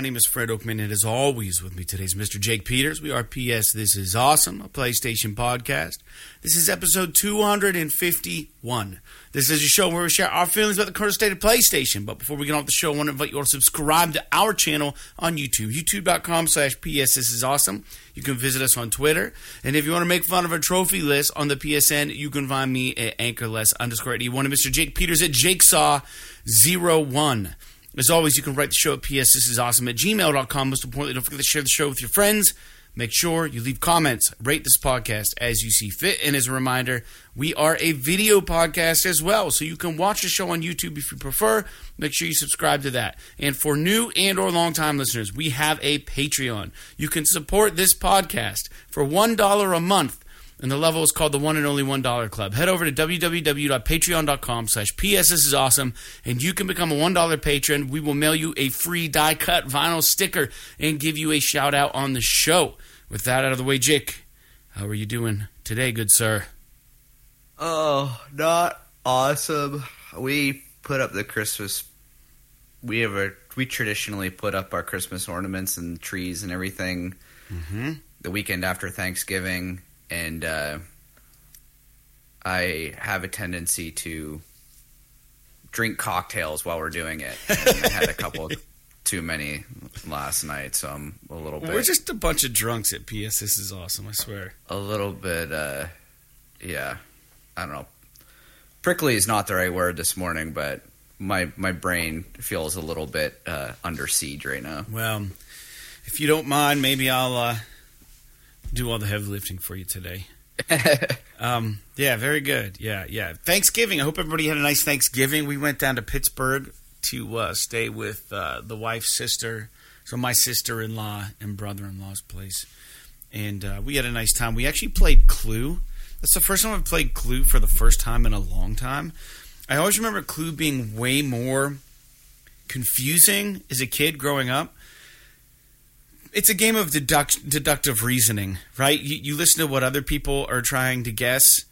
My name is Fred Oakman, and as always, with me today is Mr. Jake Peters. We are PS This Is Awesome, a PlayStation podcast. This is episode 251. This is a show where we share our feelings about the current state of PlayStation. But before we get off the show, I want to invite you all to subscribe to our channel on YouTube, youtube.com slash PS This Is Awesome. You can visit us on Twitter. And if you want to make fun of our trophy list on the PSN, you can find me at anchorless underscore 81 and Mr. Jake Peters at jakesaw01. As always, you can write the show at PS This Is Awesome at gmail.com. Most importantly, don't forget to share the show with your friends. Make sure you leave comments, rate this podcast as you see fit. And as a reminder, we are a video podcast as well, so you can watch the show on YouTube if you prefer. Make sure you subscribe to that. And for new and or long-time listeners, we have a Patreon. You can support this podcast for $1 a month and the level is called the one and only one dollar club. Head over to www.patreon.com slash PS this is awesome, and you can become a one dollar patron. We will mail you a free die cut vinyl sticker and give you a shout out on the show. With that out of the way, Jake, how are you doing today, good sir? Oh, not awesome. We put up the Christmas. We have a we traditionally put up our Christmas ornaments and trees and everything Mm-hmm. the weekend after Thanksgiving, and uh, I have a tendency to drink cocktails while we're doing it. I had a couple too many last night, so I'm a little bit We're just a bunch of drunks at PS. This is awesome, I swear. a little bit uh yeah i don't know prickly is not the right word this morning but my my brain feels a little bit uh under siege right now Well, if you don't mind, maybe I'll uh, do all the heavy lifting for you today. Um, yeah, very good. Yeah, yeah. Thanksgiving. I hope everybody had a nice Thanksgiving. We went down to Pittsburgh to uh, stay with uh, the wife's sister, so my sister-in-law and brother-in-law's place, and uh, we had a nice time. We actually played Clue. That's the first time I've played Clue for the first time in a long time. I always remember Clue being way more confusing as a kid growing up. It's a game of deduct, deductive reasoning, right? You, you listen to what other people are trying to guess,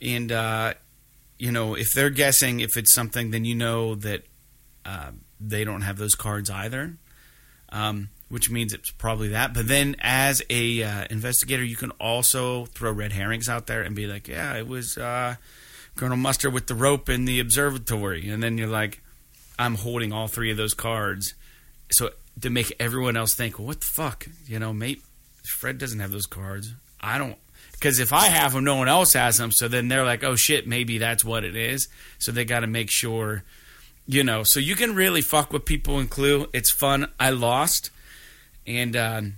and uh, you know if they're guessing if it's something, then you know that uh, they don't have those cards either, um, which means it's probably that. But then, as a uh, investigator, you can also throw red herrings out there and be like, "Yeah, it was uh, Colonel Mustard with the rope in the observatory," and then you're like, "I'm holding all three of those cards." So to make everyone else think, well, what the fuck, you know, mate, Fred doesn't have those cards. I don't, because if I have them, no one else has them. So then they're like, oh shit, maybe that's what it is. So they got to make sure, you know. So you can really fuck with people in Clue. It's fun. I lost, and um,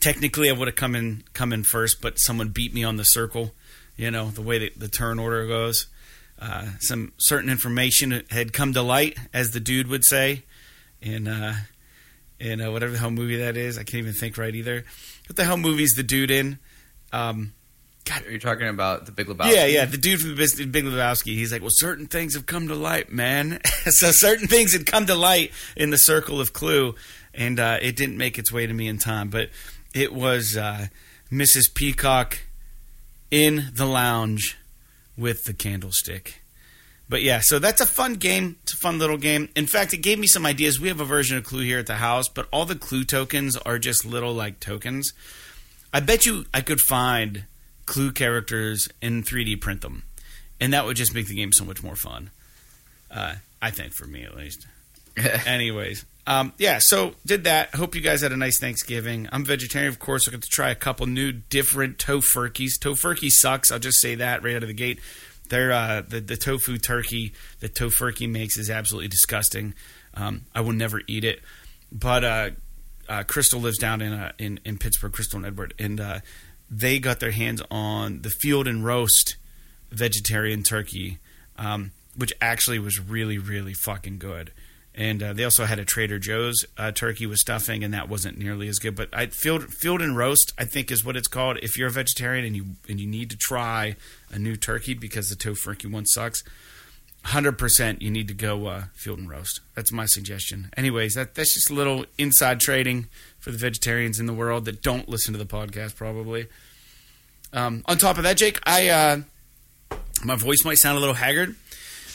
technically I would have come in come in first, but someone beat me on the circle. You know the way that the turn order goes. Uh, some certain information had come to light, as the dude would say, in uh, in uh, whatever the hell movie that is. I can't even think right either. What the hell movie is the dude in? Um, you're you talking about the big lebowski yeah, yeah, the dude from the Big Lebowski. He's like, well, certain things have come to light, man. so certain things had come to light in the circle of Clue, and uh, it didn't make its way to me in time. But it was uh, Mrs. Peacock in the lounge with the candlestick. But yeah, so that's a fun game. It's a fun little game. In fact, it gave me some ideas. We have a version of Clue here at the house, but all the Clue tokens are just little like tokens. I bet you I could find Clue characters and 3D print them, and that would just make the game so much more fun. Uh, I think for me at least. Anyways, um, yeah. So did that. Hope you guys had a nice Thanksgiving. I'm vegetarian, of course. I got to try a couple new different tofurkeys. Tofurky sucks. I'll just say that right out of the gate. They're uh, the the tofu turkey that Tofurky makes is absolutely disgusting. Um, I will never eat it. But uh, uh, Crystal lives down in uh, in in Pittsburgh, Crystal and Edward, and uh, they got their hands on the Field and Roast vegetarian turkey, um, which actually was really really fucking good. And uh, they also had a Trader Joe's uh, turkey with stuffing, and that wasn't nearly as good. But I, field field and roast, I think, is what it's called. If you're a vegetarian and you and you need to try a new turkey because the Tofurky one sucks, hundred percent, you need to go uh, field and roast. That's my suggestion. Anyways, that that's just a little inside trading for the vegetarians in the world that don't listen to the podcast, probably. Um, on top of that, Jake, I uh, my voice might sound a little haggard,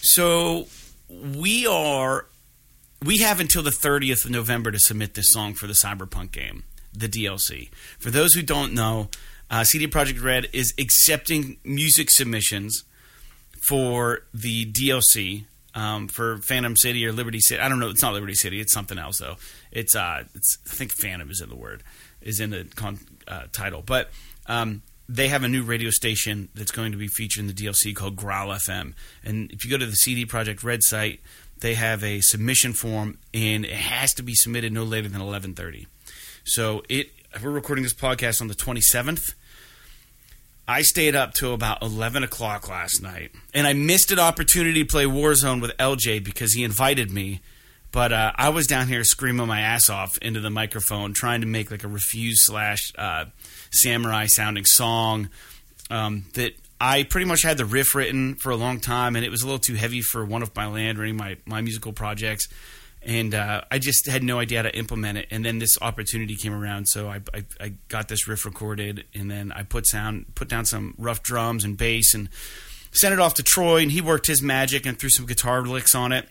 so we are we have until the 30th of November to submit this song for the Cyberpunk game, the DLC. For those who don't know, uh, CD Projekt Red is accepting music submissions for the DLC um, for Phantom City or Liberty City. I don't know. It's not Liberty City. It's something else though. It's uh, it's I think Phantom is in the word is in the con- uh, title, but um, they have a new radio station that's going to be featured in the DLC called Growl FM. And if you go to the CD Projekt Red site, they have a submission form, and it has to be submitted no later than eleven thirty. So it we're recording this podcast on the twenty seventh. I stayed up till about 11 o'clock last night, and I missed an opportunity to play Warzone with LJ because he invited me. But uh, I was down here screaming my ass off into the microphone, trying to make like a refuse slash uh, samurai sounding song um, that I pretty much had the riff written for a long time, and it was a little too heavy for one of my land or any of my, my musical projects. And uh, I just had no idea how to implement it. And then this opportunity came around, so I, I, I, got this riff recorded, and then I put sound, put down some rough drums and bass, and sent it off to Troy, and he worked his magic and threw some guitar licks on it,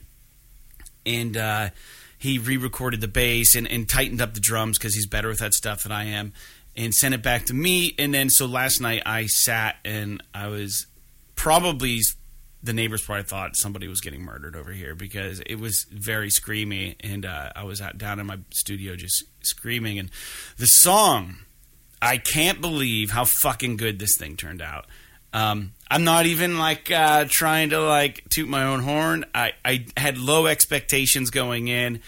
and uh, he re-recorded the bass and, and tightened up the drums because he's better with that stuff than I am, and sent it back to me. And then so last night I sat and I was probably the neighbors probably thought somebody was getting murdered over here because it was very screamy, and uh, I was out, down in my studio just screaming. And the song, I can't believe how fucking good this thing turned out. Um, I'm not even like uh, trying to like toot my own horn. I, I had low expectations going in.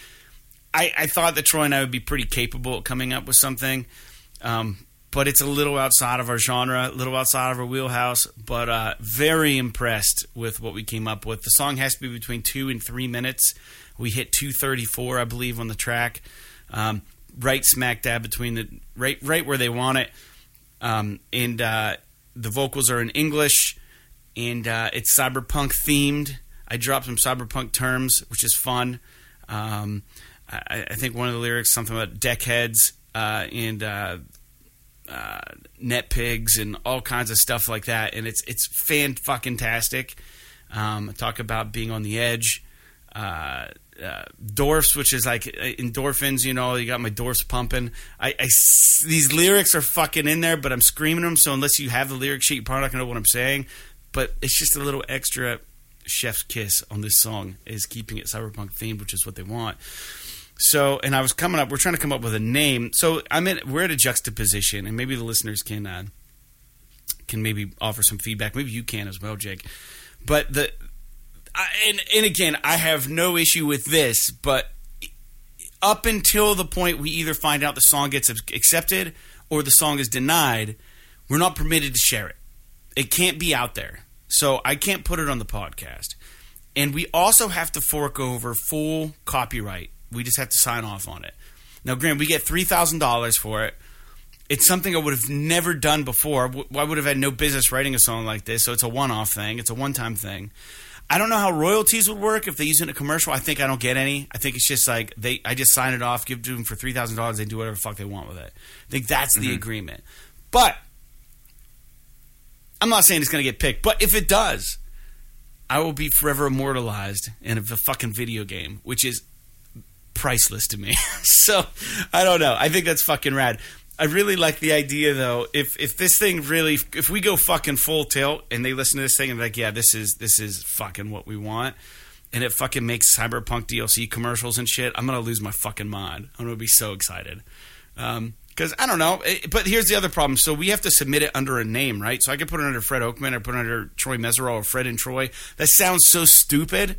I, I thought that Troy and I would be pretty capable of coming up with something. Um, but it's a little outside of our genre, a little outside of our wheelhouse. But uh, very impressed with what we came up with. The song has to be between two and three minutes. We hit two thirty four, I believe, on the track, um, right smack dab between the right right where they want it. Um, and uh, the vocals are in English, and uh, it's cyberpunk themed. I dropped some cyberpunk terms, which is fun. Um, I, I, think one of the lyrics something about deckheads uh, and uh, uh, net pigs and all kinds of stuff like that, and it's it's fan fucking tastic. Um, talk about being on the edge. Uh, uh, Dorfs, which is like uh, endorphins, you know, you got my Dorfs pumping. I, I, these lyrics are fucking in there, but I'm screaming them. So unless you have the lyric sheet, you're probably not gonna know what I'm saying. But it's just a little extra chef's kiss on this song is keeping it cyberpunk themed, which is what they want. So, and I was coming up. We're trying to come up with a name. So I'm. We're at a juxtaposition, and maybe the listeners can uh, can maybe offer some feedback. Maybe you can as well, Jake. But the I, and and again, I have no issue with this, but up until the point we either find out the song gets accepted or the song is denied, we're not permitted to share it. It can't be out there. So I can't put it on the podcast. And we also have to fork over full copyright we just have to sign off on it. Now, Graham, we get three thousand dollars for it. It's something I would have never done before. I would have had no business writing a song like this. So it's a one-off thing. It's a one-time thing. I don't know how royalties would work if they use it in a commercial. I think I don't get any. I think it's just like they. I just sign it off, give it to them for three thousand dollars. They do whatever the fuck they want with it. I think that's the mm-hmm. agreement. But I'm not saying it's going to get picked. But if it does, I will be forever immortalized in a fucking video game, which is priceless to me. so I don't know. I think that's fucking rad. I really like the idea though. If if this thing really, if we go fucking full tilt and they listen to this thing and like, yeah, this is this is fucking what we want, and it fucking makes cyberpunk DLC commercials and shit, I'm gonna lose my fucking mind. I'm gonna be so excited. Um, because I don't know. Eh, but here's the other problem. So we have to submit it under a name, right? So I could put it under Fred Oakman or put it under Troy Mesereau or Fred and Troy. That sounds so stupid.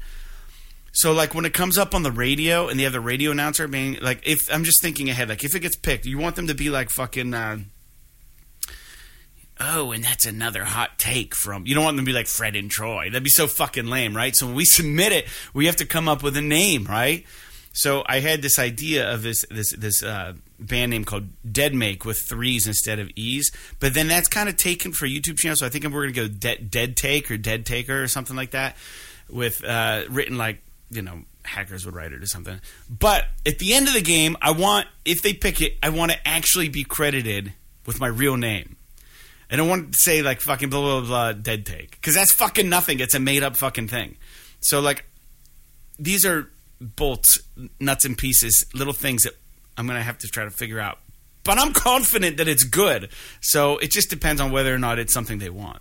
So like when it comes up on the radio and they have the radio announcer being like, if I'm just thinking ahead, like if it gets picked, you want them to be like fucking. Uh, oh, and that's another hot take from. You don't want them to be like Fred and Troy. That'd be so fucking lame, right? So when we submit it, we have to come up with a name, right? So I had this idea of this this this uh, band name called Dead Make with threes instead of e's, but then that's kind of taken for YouTube channel. So I think we're gonna go De- Dead Take or Dead Taker or something like that, with uh, written like you know hackers would write it or something. But at the end of the game, I want if they pick it, I want to actually be credited with my real name. I don't want to say like fucking blah blah blah dead take because that's fucking nothing. It's a made up fucking thing. So like these are bolts, nuts and pieces, little things that I'm gonna have to try to figure out. But I'm confident that it's good. So it just depends on whether or not it's something they want.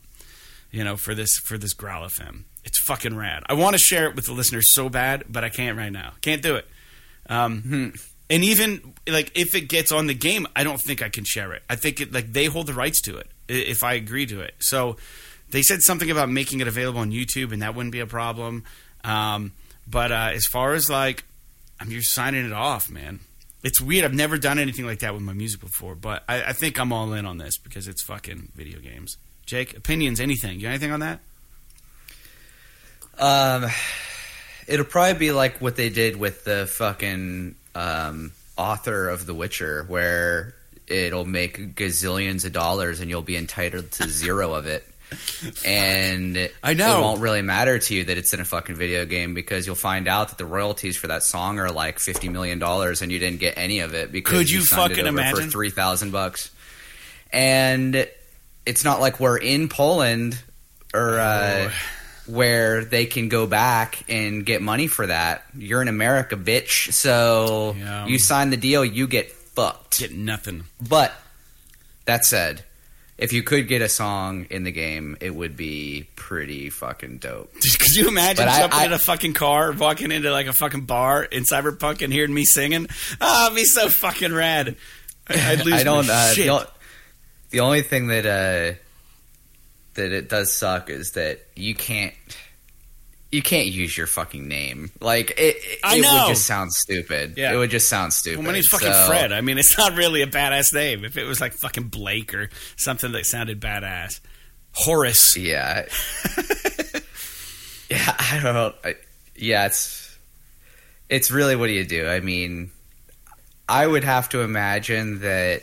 You know, for this for this Growl. It's fucking rad. I want to share it with the listeners so bad, but I can't right now. Can't do it. Um, and even like if it gets on the game, I don't think I can share it. I think it, like they hold the rights to it if I agree to it. So they said something about making it available on YouTube, and that wouldn't be a problem. Um, but uh, as far as like, I'm just signing it off, man. It's weird. I've never done anything like that with my music before, but I, I think I'm all in on this because it's fucking video games. Jake, opinions, anything? You got anything on that? Um, it'll probably be like what they did with the fucking um, author of The Witcher, where it'll make gazillions of dollars and you'll be entitled to zero of it. And I know. it won't really matter to you that it's in a fucking video game because you'll find out that the royalties for that song are like fifty million dollars and you didn't get any of it because Could you signed it fucking over imagine? for three thousand bucks. And it's not like we're in Poland or uh, Oh. Where they can go back and get money for that. You're in America, bitch. So Yeah. you sign the deal, you get fucked. Get nothing. But that said, if you could get a song in the game, it would be pretty fucking dope. Could you imagine But jumping I- in a fucking car, walking into like a fucking bar in Cyberpunk and hearing me singing? Oh, it'd be so fucking rad. I- I'd lose I don't. my Uh, shit. the, the only thing that uh, that it does suck is that you can't you can't use your fucking name. Like it, it, it would just sound stupid. Yeah. It would just sound stupid. Well, my name's fucking So- Fred. I mean, it's not really a badass name. If it was like fucking Blake or something that sounded badass, Horace. Yeah. yeah, I don't know. I, yeah, it's it's really what do you do? I mean, I would have to imagine that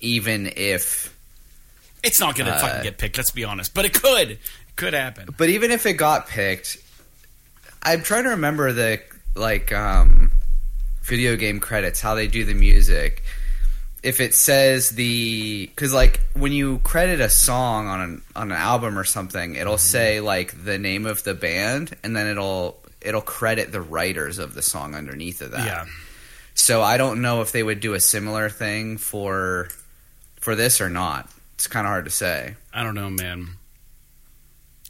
even if It's not gonna Uh, fucking get picked. Let's be honest, but it could. It could happen. But even if it got picked, I'm trying to remember the like um, video game credits, how they do the music. If it says the because like when you credit a song on an on an album or something, it'll say like the name of the band, and then it'll it'll credit the writers of the song underneath of that. Yeah. So I don't know if they would do a similar thing for for this or not. It's kind of hard to say. I don't know, man.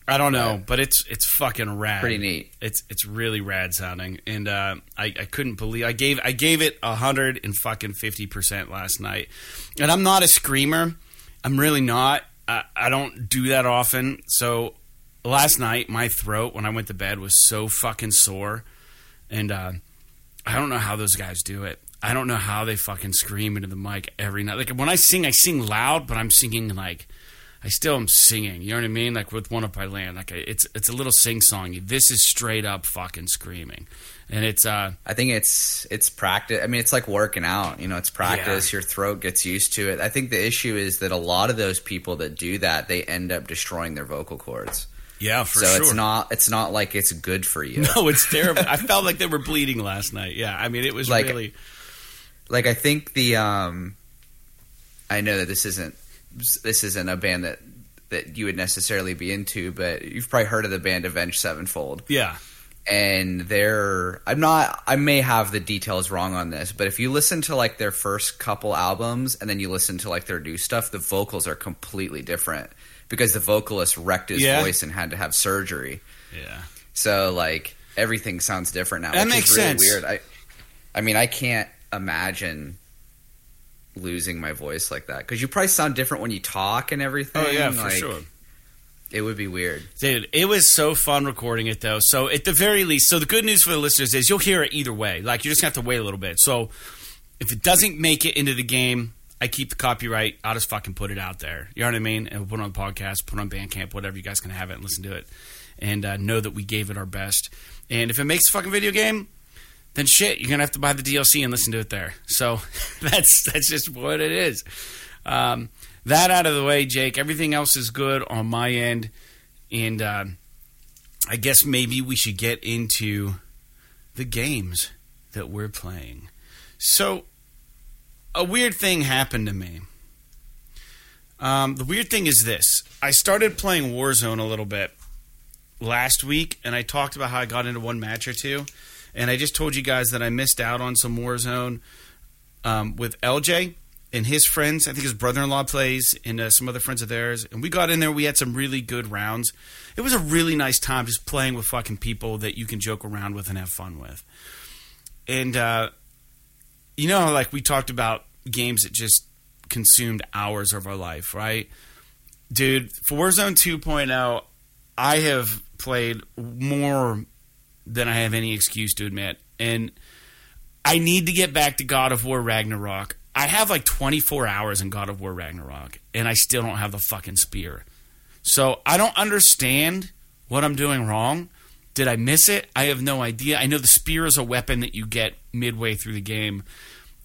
I don't know, but it's it's fucking rad. Pretty neat. It's it's really rad sounding, and uh, I I couldn't believe I gave I gave it a hundred and fucking fifty percent last night, and I'm not a screamer. I'm really not. I, I don't do that often. So last night, my throat when I went to bed was so fucking sore, and uh, I don't know how those guys do it. I don't know how they fucking scream into the mic every night. Like when I sing, I sing loud, but I'm singing like I still am singing. You know what I mean? Like with one up I land. Like it's it's a little sing songy. This is straight up fucking screaming, and it's uh I think it's it's practice. I mean, it's like working out. You know, it's practice. Your throat gets used to it. I think the issue is that a lot of those people that do that, they end up destroying their vocal cords. yeah for so sure. So it's not it's not like it's good for you. no, it's terrible. I felt like they were bleeding last night. Yeah, I mean it was Like- really Like I think the um, I know that this isn't this isn't a band that that you would necessarily be into, but you've probably heard of the band Avenged Sevenfold. yeah. and they're I'm not I may have the details wrong on this, but if you listen to like their first couple albums and then you listen to like their new stuff, the vocals are completely different because the vocalist wrecked his Yeah. voice and had to have surgery. Yeah. So like everything sounds different now. That which makes is really sense. Weird. I I mean I can't imagine losing my voice like that because you probably sound different when you talk and everything. Oh yeah, for sure. It would be weird. Dude, it was so fun recording it though. So at the very least, so the good news for the listeners is you'll hear it either way. Like you're just gonna have to wait a little bit. So if it doesn't make it into the game, I keep the copyright. I'll just fucking put it out there. You know what I mean? And we'll put it on the podcast, put it on Bandcamp, whatever. You guys can have it and listen to it, and uh, know that we gave it our best. And if it makes a fucking video game, then shit, you're gonna have to buy the DLC and listen to it there. So that's that's just what it is. Um, that out of the way, Jake. Everything else is good on my end, and uh, I guess maybe we should get into the games that we're playing. So, a weird thing happened to me. Um, the weird thing is this: I started playing Warzone a little bit last week, and I talked about how I got into one match or two. And I just told you guys that I missed out on some Warzone um, with LJ and his friends. I think his brother in law plays, and uh, some other friends of theirs. And we got in there. We had some really good rounds. It was a really nice time just playing with fucking people that you can joke around with and have fun with. And uh, you know, like we talked about games that just consumed hours of our life, right? Dude, for Warzone 2.0, I have played more than I have any excuse to admit. And I need to get back to God of War Ragnarok. I have like 24 hours in God of War Ragnarok, and I still don't have the fucking spear. So I don't understand what I'm doing wrong. Did I miss it? I have no idea. I know the spear is a weapon that you get midway through the game.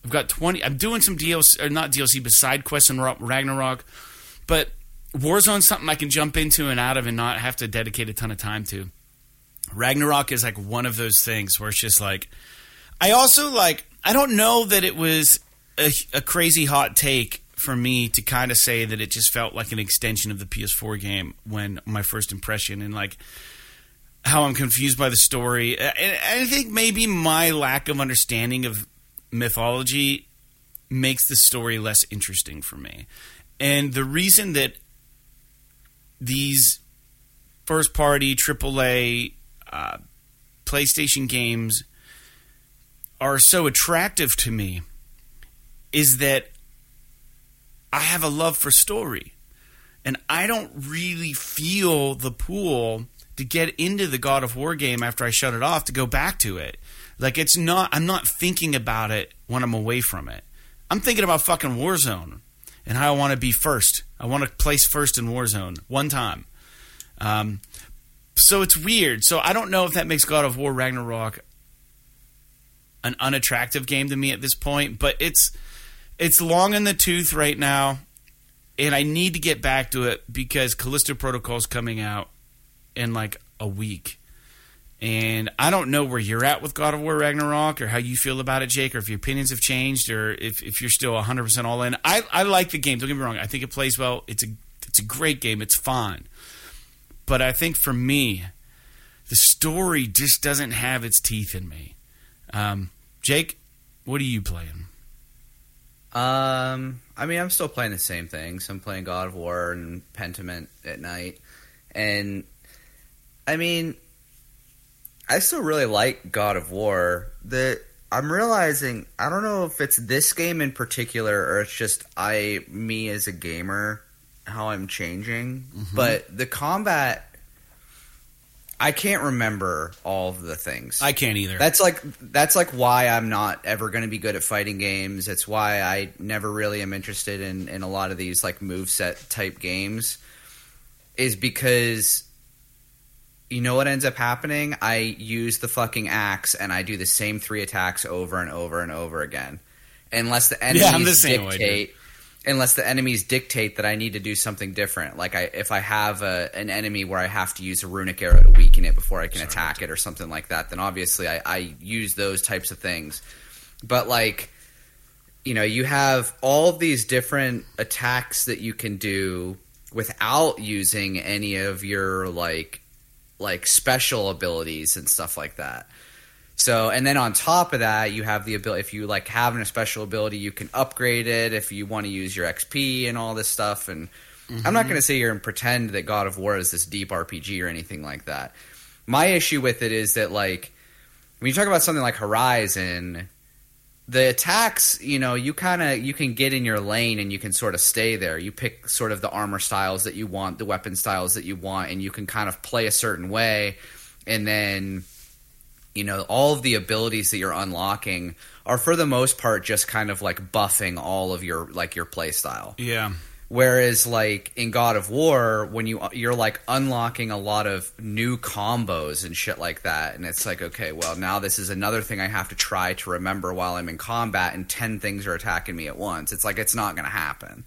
I've got 20. I'm doing some DLC, or not DLC, but side quests in Ragnarok. But Warzone's something I can jump into and out of and not have to dedicate a ton of time to. Ragnarok is like one of those things where it's just like. I also like. I don't know that it was a, a crazy hot take for me to kind of say that it just felt like an extension of the PS4 game when my first impression and like how I'm confused by the story. And I think maybe my lack of understanding of mythology makes the story less interesting for me. And the reason that these first party AAA uh, PlayStation games are so attractive to me is that I have a love for story. And I don't really feel the pull to get into the God of War game after I shut it off to go back to it. Like it's not I'm not thinking about it when I'm away from it. I'm thinking about fucking Warzone and how I want to be first. I want to place first in Warzone one time. Um, so it's weird. So I don't know if that makes God of War Ragnarok an unattractive game to me at this point, but it's it's long in the tooth right now, and I need to get back to it because Callisto Protocol is coming out in like a week. And I don't know where you're at with God of War Ragnarok or how you feel about it, Jake, or if your opinions have changed or if, if you're still 100% all in. I, I like the game. Don't get me wrong. I think it plays well. It's a, it's a great game. It's fine. But I think for me, the story just doesn't have its teeth in me. Um, Jake, what are you playing? Um, I mean, I'm still playing the same things. I'm playing God of War and Pentiment at night. And, I mean I still really like God of War. The I'm realizing I don't know if it's this game in particular or it's just I me as a gamer how I'm changing, mm-hmm. but the combat I can't remember all of the things. I can't either. That's like that's like why I'm not ever going to be good at fighting games. It's why I never really am interested in in a lot of these like move set type games is because you know what ends up happening? I use the fucking axe and I do the same three attacks over and over and over again. Unless the enemies yeah, the dictate unless the enemies dictate that I need to do something different. Like I if I have a, an enemy where I have to use a runic arrow to weaken it before I can Sorry. attack it or something like that, then obviously I, I use those types of things. But like you know, you have all these different attacks that you can do without using any of your like like special abilities and stuff like that. So, and then on top of that, you have the ability. If you like having a special ability, you can upgrade it if you want to use your XP and all this stuff. And mm-hmm. I'm not going to sit here and pretend that God of War is this deep RPG or anything like that. My issue with it is that like when you talk about something like Horizon, the attacks, you know, you kind of you can get in your lane and you can sort of stay there. You pick sort of the armor styles that you want, the weapon styles that you want, and you can kind of play a certain way. And then, you know, all of the abilities that you're unlocking are for the most part just kind of like buffing all of your like your play style. Yeah. Whereas, like in God of War, when you you're like unlocking a lot of new combos and shit like that, and it's like, okay, well now this is another thing I have to try to remember while I'm in combat, and ten things are attacking me at once. It's like it's not going to happen.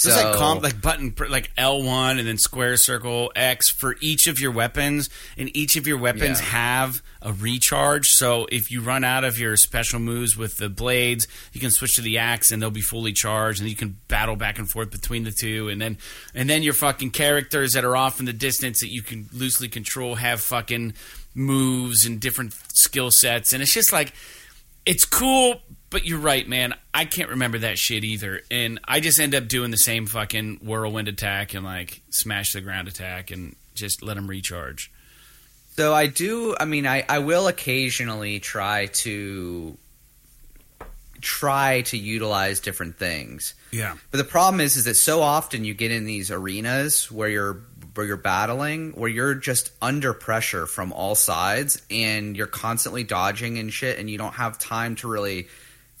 So it's like comp, like button, like L one, and then square, circle, X for each of your weapons, and each of your weapons Yeah. have a recharge. So if you run out of your special moves with the blades, you can switch to the axe, and they'll be fully charged, and you can battle back and forth between the two, and then and then your fucking characters that are off in the distance that you can loosely control have fucking moves and different skill sets, and it's just like it's cool, but you're right, man. I can't remember that shit either. And I just end up doing the same fucking whirlwind attack and like smash the ground attack and just let them recharge. So I do. I mean, I I will occasionally try to try to utilize different things. Yeah. But the problem is, is that so often you get in these arenas where you're where you're battling, where you're just under pressure from all sides, and you're constantly dodging and shit, and you don't have time to really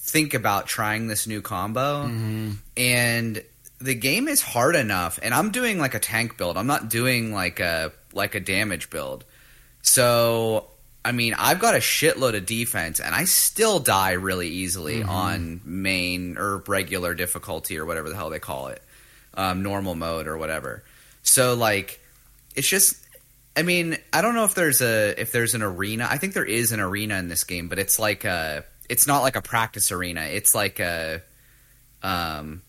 think about trying this new combo. And the game is hard enough, and I'm doing like a tank build. I'm not doing like a like a damage build. So I mean, I've got a shitload of defense, and I still die really easily on main or regular difficulty or whatever the hell they call it, um, normal mode or whatever. So like, it's just. I mean, I don't know if there's a if there's an arena. I think there is an arena in this game, but it's like a. It's not like a practice arena. It's like a. Um,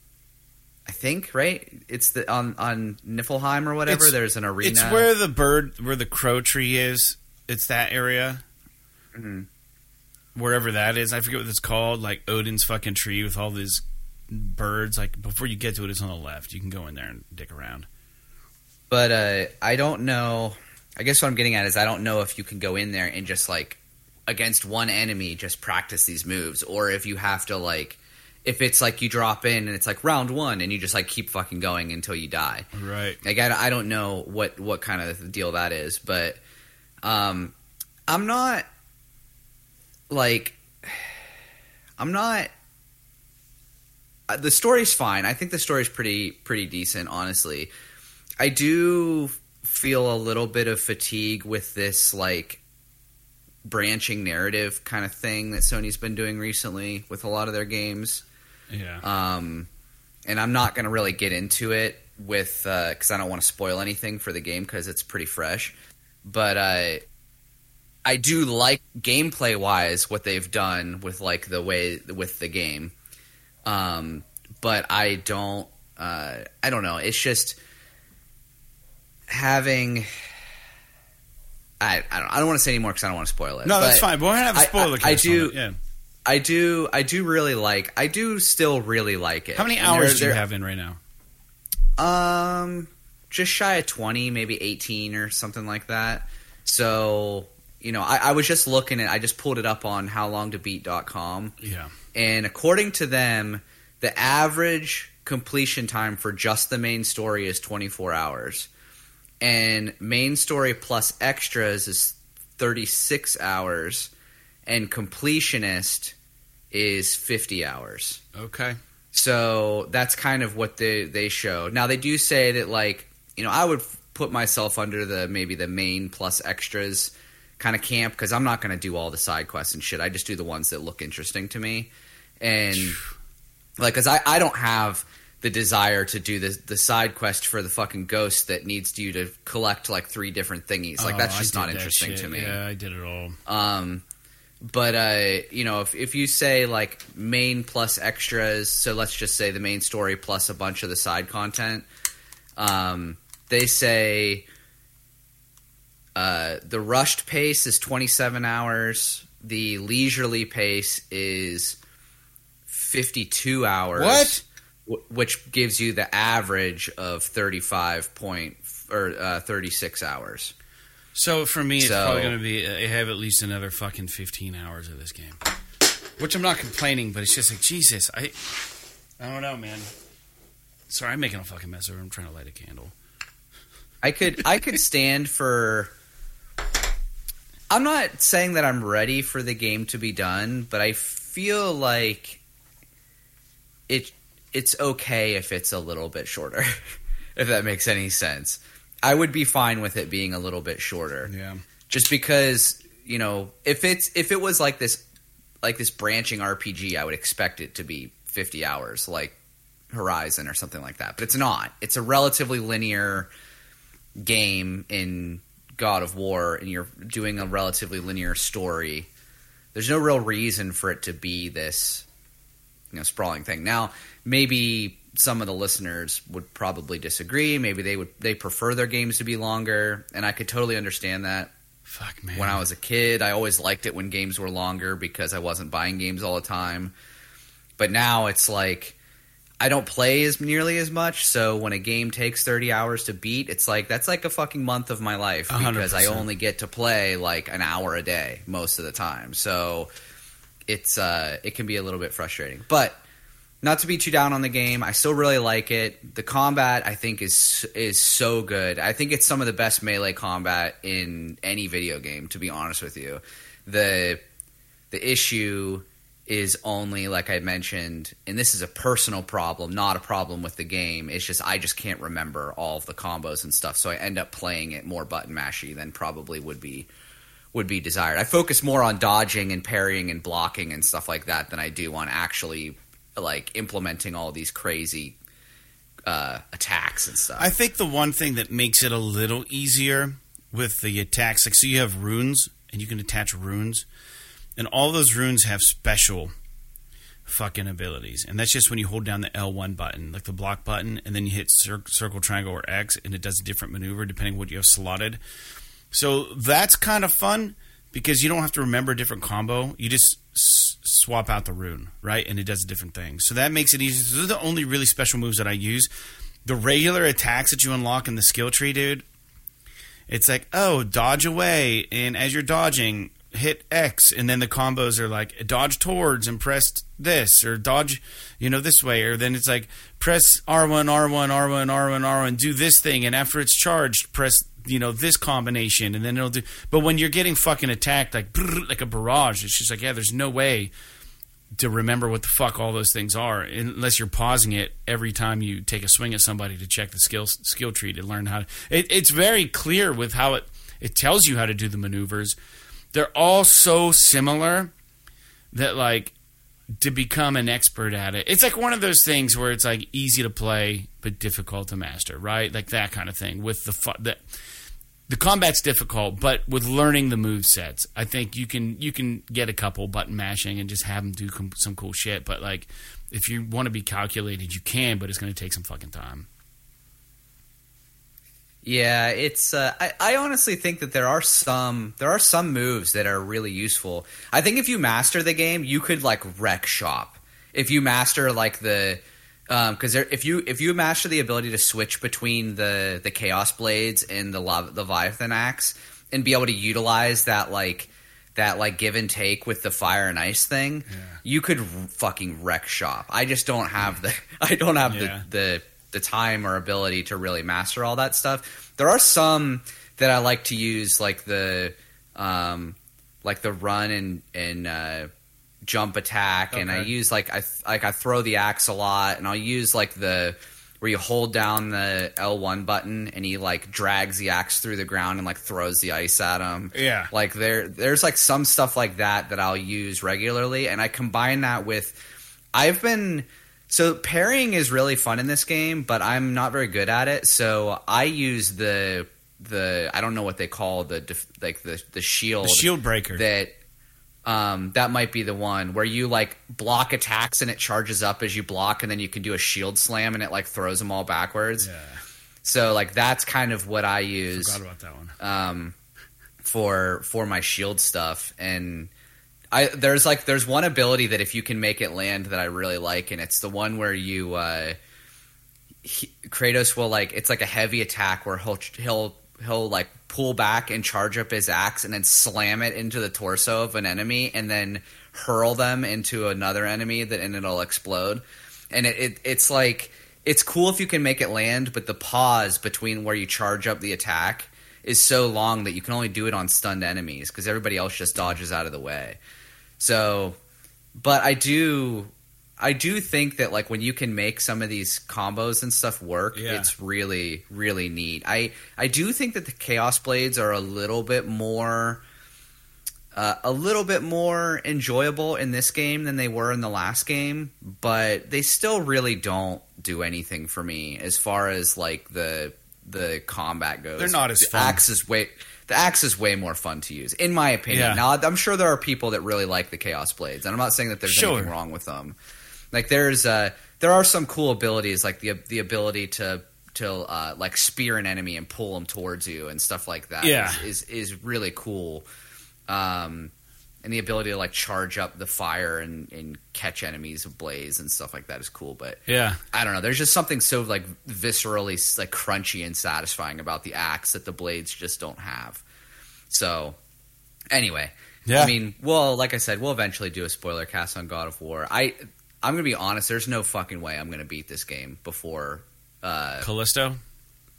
I think right. It's the on on Niflheim or whatever. It's- there's an arena. It's where the bird, where the crow tree is. It's that area. Mhm. Wherever that is. I forget what it's called. Like Odin's fucking tree with all these birds. Like before you get to it, it's on the left. You can go in there and dick around. but uh, I don't know. I guess what I'm getting at is I don't know if you can go in there and just like against one enemy just practice these moves, or if you have to like if it's like you drop in and it's like round one and you just like keep fucking going until you die. Right. Like I, I don't know what what kind of deal that is, but um, I'm not like I'm not. uh, The story's fine. I think the story's pretty pretty decent, honestly. I do feel a little bit of fatigue with this like branching narrative kind of thing that Sony's been doing recently with a lot of their games. Yeah. Um, and I'm not going to really get into it with because I don't want to spoil anything for the game because it's pretty fresh. But uh, I do like gameplay wise what they've done with like the way with the game. Um, but I don't. Uh, I don't know. It's just having. I, I don't, I don't want to say anymore because I don't want to spoil it. no, that's but- fine. We're gonna have a I- spoiler. I- I on do- Yeah. I do I do really like I do still really like it. How many hours do you have in right now? Um just shy of 20, maybe 18 or something like that. So, you know, I, I was just looking at I just pulled it up on howlongtobeat.com Yeah. and according to them, the average completion time for just the main story is 24 hours. And main story plus extras is 36 hours and completionist is 50 hours. Okay. So that's kind of what they they show. Now they do say that like you know I would put myself under the maybe the main plus extras kind of camp because I'm not going to do all the side quests and shit. I just do the ones that look interesting to me, and like because I I don't have the desire to do the the side quest for the fucking ghost that needs you to collect like three different thingies. Like Oh, that's just did not interesting to me. Yeah, I did it all. Um, but uh, you know, if if you say like main plus extras, so let's just say the main story plus a bunch of the side content, um, they say uh, the rushed pace is twenty seven hours. The leisurely pace is fifty two hours. What? Wh- Which gives you the average of thirty five point or uh, thirty six hours. So for me, it's So- probably going to be. I have at least another fucking fifteen hours of this game, which I'm not complaining, but it's just like Jesus. I, I don't know, man. Sorry, I'm making a fucking mess it. I'm trying to light a candle. I could I could stand for I'm not saying that I'm ready for the game to be done, but I feel like it it's okay if it's a little bit shorter. if that makes any sense. I would be fine with it being a little bit shorter. Yeah. Just because, you know, if it's if it was like this like this branching RPG, I would expect it to be 50 hours like Horizon or something like that. But it's not. It's a relatively linear game in God of War, and you're doing a relatively linear story. There's no real reason for it to be this, you know, sprawling thing. Now, maybe some of the listeners would probably disagree. Maybe they would they prefer their games to be longer, and I could totally understand that. Fuck man. When I was a kid, I always liked it when games were longer because I wasn't buying games all the time. But now it's like I don't play as nearly as much, so when a game takes 30 hours to beat, it's like that's like a fucking month of my life because I 100%. only get to play like an hour a day most of the time. So it's uh it can be a little bit frustrating. But not to be too down on the game, I still really like it. The combat I think is is so good. I think it's some of the best melee combat in any video game to be honest with you. The the issue is only like I mentioned, and this is a personal problem, not a problem with the game. It's just I just can't remember all of the combos and stuff, so I end up playing it more button mashy than probably would be would be desired. I focus more on dodging and parrying and blocking and stuff like that than I do on actually like implementing all these crazy uh, attacks and stuff. I think the one thing that makes it a little easier with the attacks, like so you have runes and you can attach runes, and all those runes have special fucking abilities, and that's just when you hold down the L1 button, like the block button, and then you hit cir- circle, triangle, or X, and it does a different maneuver depending what you have slotted. So that's kind of fun because you don't have to remember a different combo. You just s- swap out the rune, right? And it does a different thing. So that makes it easy. Those are the only really special moves that I use. The regular attacks that you unlock in the skill tree, dude, it's like, oh, dodge away. And as you're dodging, hit X. And then the combos are like, dodge towards and press this, or dodge, you know, this way. Or then it's like, press R1, R1, R1, R1, R1, do this thing. And after it's charged, press you know this combination and then it'll do but when you're getting fucking attacked like like a barrage it's just like yeah there's no way to remember what the fuck all those things are unless you're pausing it every time you take a swing at somebody to check the skill skill tree to learn how to it, it's very clear with how it it tells you how to do the maneuvers. They're all so similar that like to become an expert at it it's like one of those things where it's like easy to play but difficult to master right? Like that kind of thing with the fu- that the combat's difficult, but with learning the move sets, I think you can you can get a couple button mashing and just have them do com- some cool shit. But like, if you want to be calculated, you can, but it's going to take some fucking time. Yeah, it's. Uh, I, I honestly think that there are some there are some moves that are really useful. I think if you master the game, you could like wreck shop. If you master like the because um, if you if you master the ability to switch between the the chaos blades and the Lev- Leviathan axe and be able to utilize that like that like give and take with the fire and ice thing, you could r- fucking wreck shop. I just don't have the I don't have Yeah. the the the time or ability to really master all that stuff. There are some that I like to use, like the um, like the run and and uh, jump attack, and I use like I like I throw the axe a lot, and I'll use like the where you hold down the L one button and he like drags the axe through the ground and like throws the ice at him. Yeah. like there there's like some stuff like that that I'll use regularly, and I combine that with I've been so parrying is really fun in this game, but I'm not very good at it. So I use the the I don't know what they call the def, like the the shield The shield breaker. that um that might be the one where you like block attacks and it charges up as you block and then you can do a shield slam and it like throws them all backwards. yeah, So like that's kind of what I use forgot about that one. um, for for my shield stuff and I there's like there's one ability that if you can make it land that I really like and it's the one where you uh, he, Kratos will like it's like a heavy attack where he'll he'll he'll like pull back and charge up his axe and then slam it into the torso of an enemy and then hurl them into another enemy that and it'll explode. And it, it it's like it's cool if you can make it land but the pause between where you charge up the attack is so long that you can only do it on stunned enemies because everybody else just dodges out of the way. So but i do i do think that like when you can make some of these combos and stuff work Yeah. it's really really neat i i do think that the chaos blades are a little bit more uh, a little bit more enjoyable in this game than they were in the last game, but they still really don't do anything for me as far as like the the combat goes. They're not as the fun. Axe is way the axe is way more fun to use, in my opinion. Yeah. Now I'm sure there are people that really like the chaos blades, and I'm not saying that there's Sure. anything wrong with them. Like there's uh there are some cool abilities like the the ability to to uh, like spear an enemy and pull them towards you and stuff like that. Yeah. is is, is really cool. Um, and the ability to like charge up the fire and, and catch enemies ablaze and stuff like that is cool. But Yeah. I don't know. There's just something so like viscerally like crunchy and satisfying about the axe that the blades just don't have. So anyway, Yeah. I mean, well, like I said, we'll eventually do a spoiler cast on God of War. I I'm gonna be honest. There's no fucking way I'm gonna beat this game before uh, Callisto.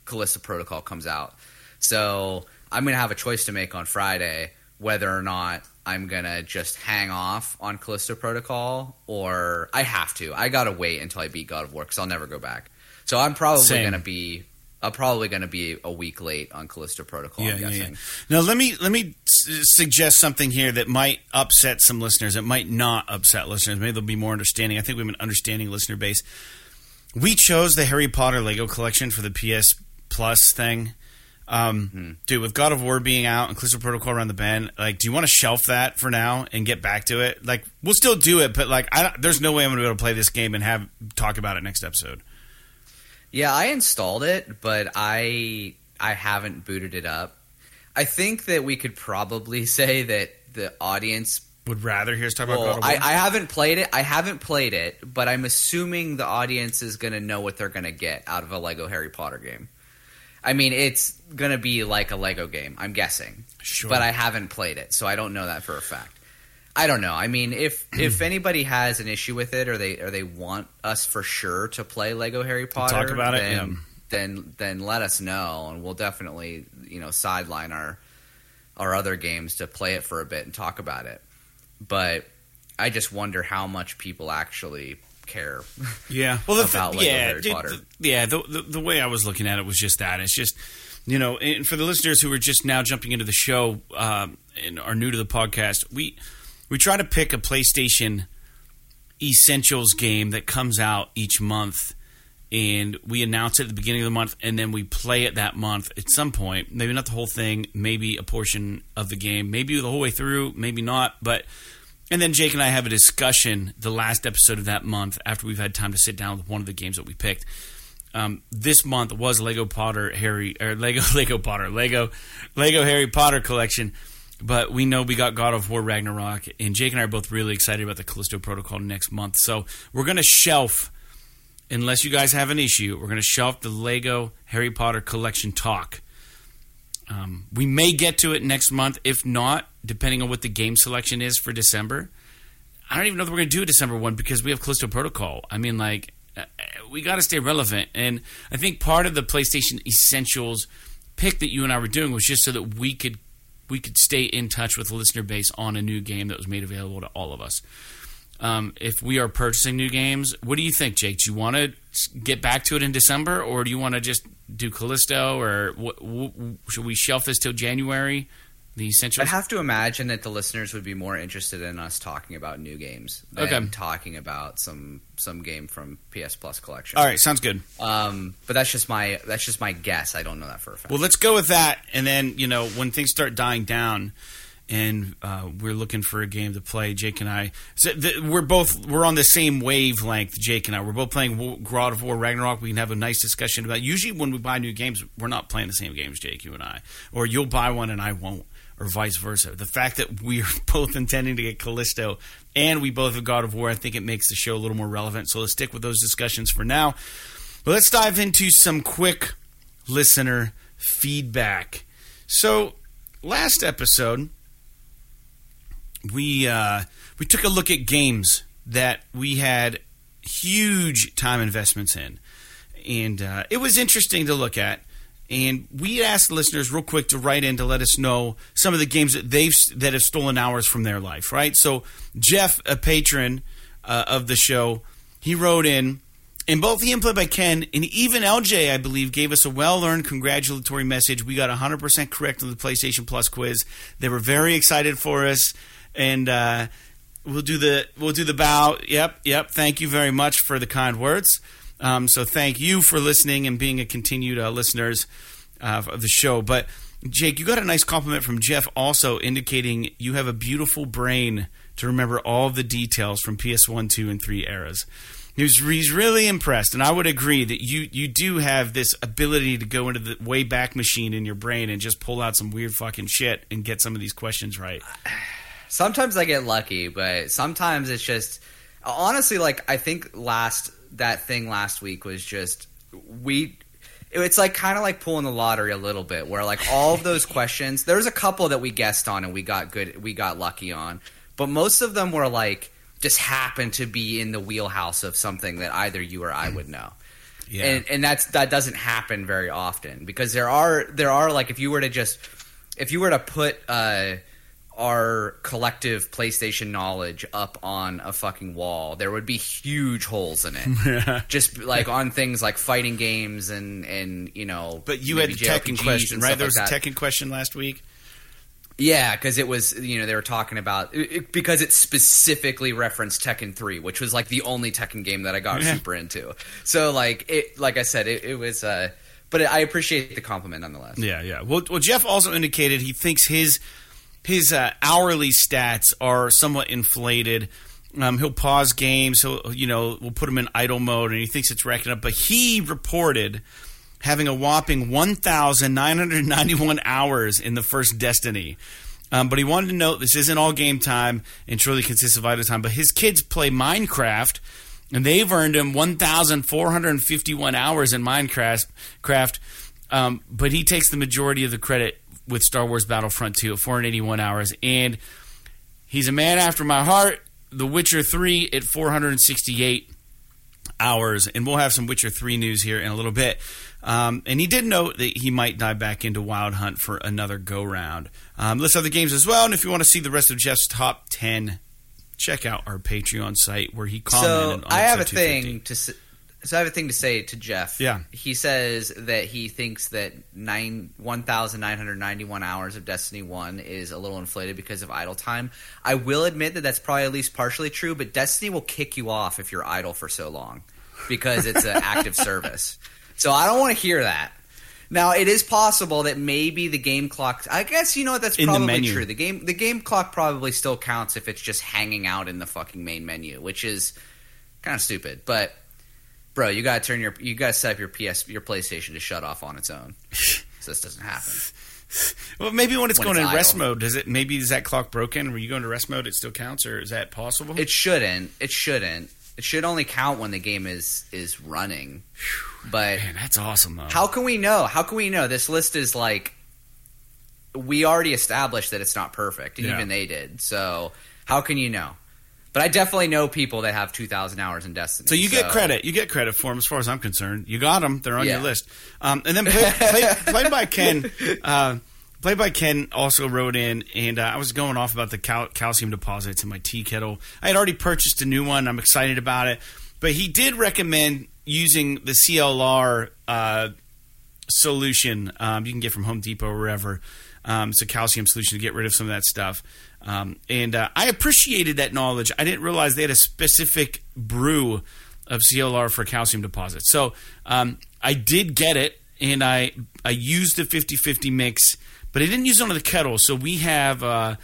Callista Protocol comes out. So I'm gonna have a choice to make on Friday whether or not I'm gonna just hang off on Callisto Protocol or I have to. I gotta wait until I beat God of War because I'll never go back. So I'm probably Same. gonna be. I'm probably gonna be a week late on Callisto Protocol. Yeah, yeah, yeah. Now let me let me s- suggest something here that might upset some listeners. It might not upset listeners. Maybe they'll be more understanding. I think we have an understanding listener base. We chose the Harry Potter Lego collection for the PS Plus thing. Um, Dude, with God of War being out and Callisto Protocol around the bend, like, do you want to shelf that for now and get back to it? Like, we'll still do it, but like, I there's no way I'm going to be able to play this game and have talk about it next episode. Yeah, I installed it, but I I haven't booted it up. I think that we could probably say that the audience Would rather hear us talk about God. I, I haven't played it. I haven't played it, but I'm assuming the audience is going to know what they're going to get out of a Lego Harry Potter game. I mean, it's going to be like a Lego game. I'm guessing, Sure. but I haven't played it, so I don't know that for a fact. I don't know. I mean, if if anybody has an issue with it, or they or they want us for sure to play Lego Harry Potter, talk about it, then, yeah. then then let us know, and we'll definitely you know sideline our our other games to play it for a bit and talk about it. But I just wonder how much people actually care. Yeah. Well, the about th- Lego yeah, Harry Potter. th- yeah. The, the the way I was looking at it was just that. It's just you know, and for the listeners who are just now jumping into the show um, and are new to the podcast, we we try to pick a PlayStation Essentials game that comes out each month. And we announce it at the beginning of the month, and then we play it that month at some point. Maybe not the whole thing, maybe a portion of the game, maybe the whole way through, maybe not. But and then Jake and I have a discussion the last episode of that month after we've had time to sit down with one of the games that we picked. Um, this month was Lego Potter Harry or Lego Lego Potter Lego Lego Harry Potter collection, but we know we got God of War Ragnarok, and Jake and I are both really excited about the Callisto Protocol next month. So we're gonna shelf, unless you guys have an issue, we're gonna shelf the Lego Harry Potter collection talk. Um, we may get to it next month. If not, depending on what the game selection is for December, I don't even know that we're going to do a December one because we have Callisto Protocol. I mean, like, uh, we got to stay relevant. And I think part of the PlayStation Essentials pick that you and I were doing was just so that we could we could stay in touch with the listener base on a new game that was made available to all of us. Um, if we are purchasing new games, what do you think, Jake? Do you want to get back to it in December, or do you want to just do Callisto, or wh- wh- should we shelf this till January? The I have to imagine that the listeners would be more interested in us talking about new games than Okay. talking about some some game from PS Plus collection. All right, sounds good. Um, but that's just my that's just my guess. I don't know that for a fact. Well, let's go with that, and then you know when things start dying down, and uh, we're looking for a game to play. Jake and I, so th- we're both we're on the same wavelength. Jake and I, we're both playing Wo- God of War Ragnarok. We can have a nice discussion about. Usually, when we buy new games, we're not playing the same games, Jake. You and I, or you'll buy one and I won't, or vice versa. The fact that we're both intending to get Callisto and we both have God of War, I think it makes the show a little more relevant. So let's stick with those discussions for now. But let's dive into some quick listener feedback. So, last episode, we uh, we took a look at games that we had huge time investments in, and uh, it was interesting to look at. And we asked listeners real quick to write in to let us know some of the games that they've that have stolen hours from their life. Right. So Jeff, a patron uh, of the show, he wrote in. And both he and Play by Ken and even LJ, I believe, gave us a well earned congratulatory message. We got 100% correct on the PlayStation Plus quiz. They were very excited for us. And uh, we'll do the we'll do the bow. Yep, yep. Thank you very much for the kind words. Um, so thank you for listening and being a continued uh, listeners uh, of the show. But Jake, you got a nice compliment from Jeff also indicating you have a beautiful brain to remember all the details from PS1, 2, and 3 eras. He was, he's really impressed, and I would agree that you, you do have this ability to go into the way back machine in your brain and just pull out some weird fucking shit and get some of these questions right. Sometimes I get lucky, but sometimes it's just honestly like I think last that thing last week was just we it's like kind of like pulling the lottery a little bit where like all of those questions there's a couple that we guessed on and we got good we got lucky on but most of them were like just happened to be in the wheelhouse of something that either you or I would know Yeah. and and that's that doesn't happen very often because there are there are like if you were to just if you were to put uh our collective PlayStation knowledge up on a fucking wall, there would be huge holes in it. Just like on things like fighting games and and you know. but you had the Tekken JRPGs question, right? There was like a. Tekken question last week. Yeah, because it was you know they were talking about it, it- because it specifically referenced Tekken Three, which was like the only Tekken game that I got Yeah. super into. So like it, like I said, it, it was. uh But I appreciate the compliment nonetheless. Yeah, yeah. Well, well, Jeff also indicated he thinks his his uh, hourly stats are somewhat inflated. Um, he'll pause games. He'll you know we'll put him in idle mode, and he thinks it's racking up. But he reported having a whopping one thousand nine hundred ninety one hours in the first Destiny. Um, but he wanted to note this isn't all game time and truly consists of idle time. But his kids play Minecraft, and they've earned him 1,451 hours in Minecraft. Craft, um, but he takes the majority of the credit with Star Wars Battlefront 2 at 481 hours. And he's a man after my heart. The Witcher 3 at 468 hours. And we'll have some Witcher 3 news here in a little bit. Um, and he did note that he might dive back into Wild Hunt for another go round. Um, list other games as well. And if you want to see the rest of Jeff's top 10, check out our Patreon site where he commented So on I have a thing to. s- So I have a thing to say to Jeff. Yeah. he says that he thinks that nine one thousand nine hundred ninety one hours of Destiny One is a little inflated because of idle time. I will admit that that's probably at least partially true, but Destiny will kick you off if you're idle for so long because it's an active service. So I don't want to hear that. Now it is possible that maybe the game clock. I guess you know what that's In the probably menu. true. The game the game clock probably still counts if it's just hanging out in the fucking main menu, which is kind of stupid. But bro, you gotta turn your you gotta set up your PS your PlayStation to shut off on its own. so this doesn't happen. Well, maybe when it's When going it's in rest mode, does it? Maybe is that clock broken? Were you going to rest mode, it still counts, or is that possible? It shouldn't. It shouldn't. It should only count when the game is is running. But Man, that's awesome though. how can we know? How can we know? This list is like we already established that it's not perfect, and Yeah. even they did. So how can you know? But I definitely know people that have two thousand hours in Destiny. So you get credit. You get credit for them, as far as I'm concerned. You got them. They're on Yeah. your list. Um, and then play, play, played by Ken. Uh, played by Ken also wrote in, and uh, I was going off about the cal- calcium deposits in my tea kettle. I had already purchased a new one. I'm excited about it, but he did recommend using the CLR uh, solution um, you can get from Home Depot or wherever. Um, it's a calcium solution to get rid of some of that stuff. Um, and uh, I appreciated that knowledge. I didn't realize they had a specific brew of CLR for calcium deposits. So um, I did get it, and I I used the 50-50 mix, but I didn't use it on the kettle. So we have uh,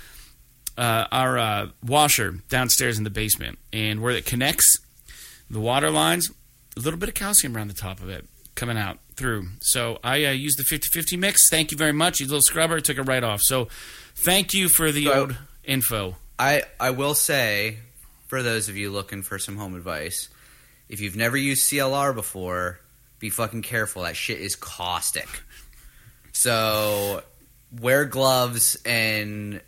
uh, our uh, washer downstairs in the basement, and where it connects the water lines, a little bit of calcium around the top of it coming out through. So I uh, used the 50-50 mix. Thank you very much. You little scrubber took it right off. So thank you for the So- old info. I I will say for those of you looking for some home advice, if you've never used CLR before, be fucking careful. That shit is caustic. So wear gloves and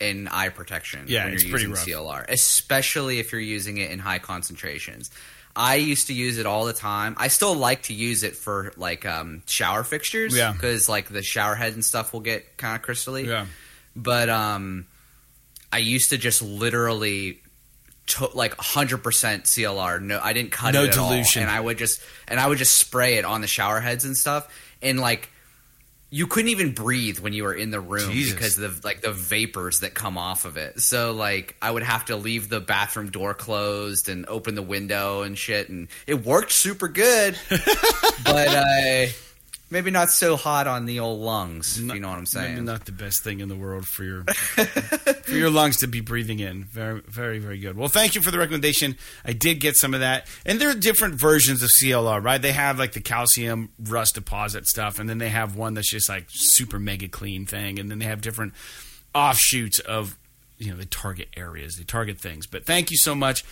and eye protection Yeah, when it's you're pretty using rough. CLR, especially if you're using it in high concentrations. I used to use it all the time. I still like to use it for like um, shower fixtures, Yeah. because like the shower head and stuff will get kind of crystally Yeah. But um i used to just literally to, like 100% clr no i didn't cut No it at all. dilution. and i would just and i would just spray it on the shower heads and stuff and like you couldn't even breathe when you were in the room Jesus. because of the like the vapors that come off of it. So like I would have to leave the bathroom door closed and open the window and shit and it worked super good. but uh maybe not so hot on the old lungs, if you know what I'm saying. Maybe not the best thing in the world for your for your lungs to be breathing in. Very, very, very good. Well, thank you for the recommendation. I did get some of that, and there are different versions of CLR. Right? They have like the calcium rust deposit stuff, and then they have one that's just like super mega clean thing, and then they have different offshoots of you know the target areas, the target things. But thank you so much.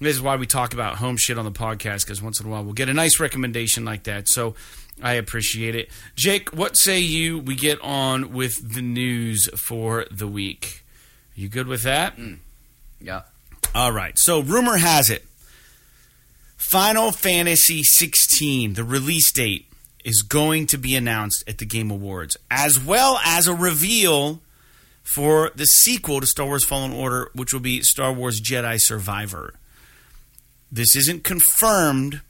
This is why we talk about home shit on the podcast because once in a while we'll get a nice recommendation like that. So I appreciate it. Jake, what say you we get on with the news for the week? You good with that? Mm. yeah. All right. So rumor has it Final Fantasy 16, the release date is going to be announced at the Game Awards, as well as a reveal for the sequel to Star Wars Fallen Order, which will be Star Wars Jedi Survivor. This isn't confirmed,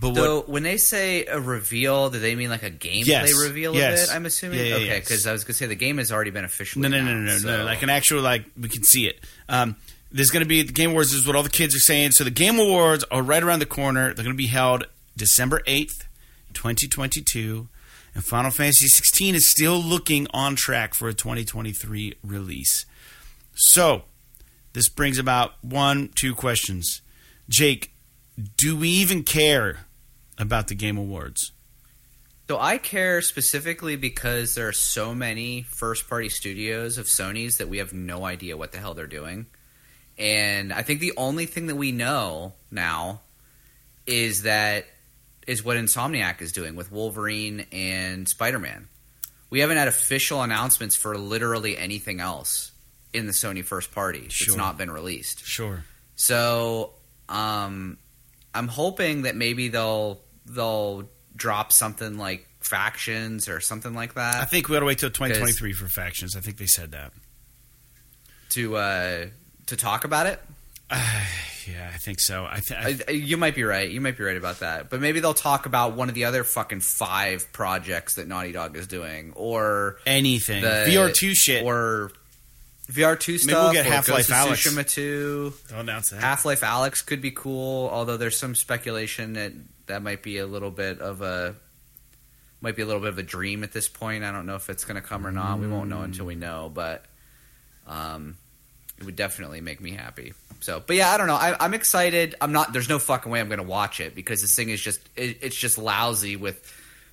but So what when they say a reveal, do they mean like a gameplay Yes. reveal Yes. of it? I'm assuming. Yeah, yeah, okay, yes. because I was gonna say the game has already been officially. No, no, no, no, no, announced, no. so- Like an actual, like we can see it. Um, there's going to be the Game Awards. Is what all the kids are saying. So the Game Awards are right around the corner. They're going to be held December eighth, 2022, and Final Fantasy 16 is still looking on track for a 2023 release. So this brings about one, two questions. Jake, do we even care about the Game Awards? So I care specifically because there are so many first party studios of Sony's that we have no idea what the hell they're doing. And I think the only thing that we know now is that is what Insomniac is doing with Wolverine and Spider-Man. We haven't had official announcements for literally anything else in the Sony first party. Sure. It's not been released. Sure. So, um, I'm hoping that maybe they'll they'll drop something like factions or something like that. I think we ought to wait till 2023 for factions. I think they said that. to uh, to talk about it. Yeah, I think so. I, th- I I, you might be right. You might be right about that. But maybe they'll talk about one of the other fucking five projects that Naughty Dog is doing, or anything the VR two shit. or VR two stuff. Maybe we'll get Half-Life Ghost of Tsushima two. Don't announce that. Half Life Alyx could be cool, although there's some speculation that that might be a little bit of a might be a little bit of a dream at this point. I don't know if it's going to come or not. We won't know until we know, but um, it would definitely make me happy. So, but yeah, I don't know. I, I'm excited. I'm not. There's no fucking way I'm going to watch it because this thing is just it, it's just lousy with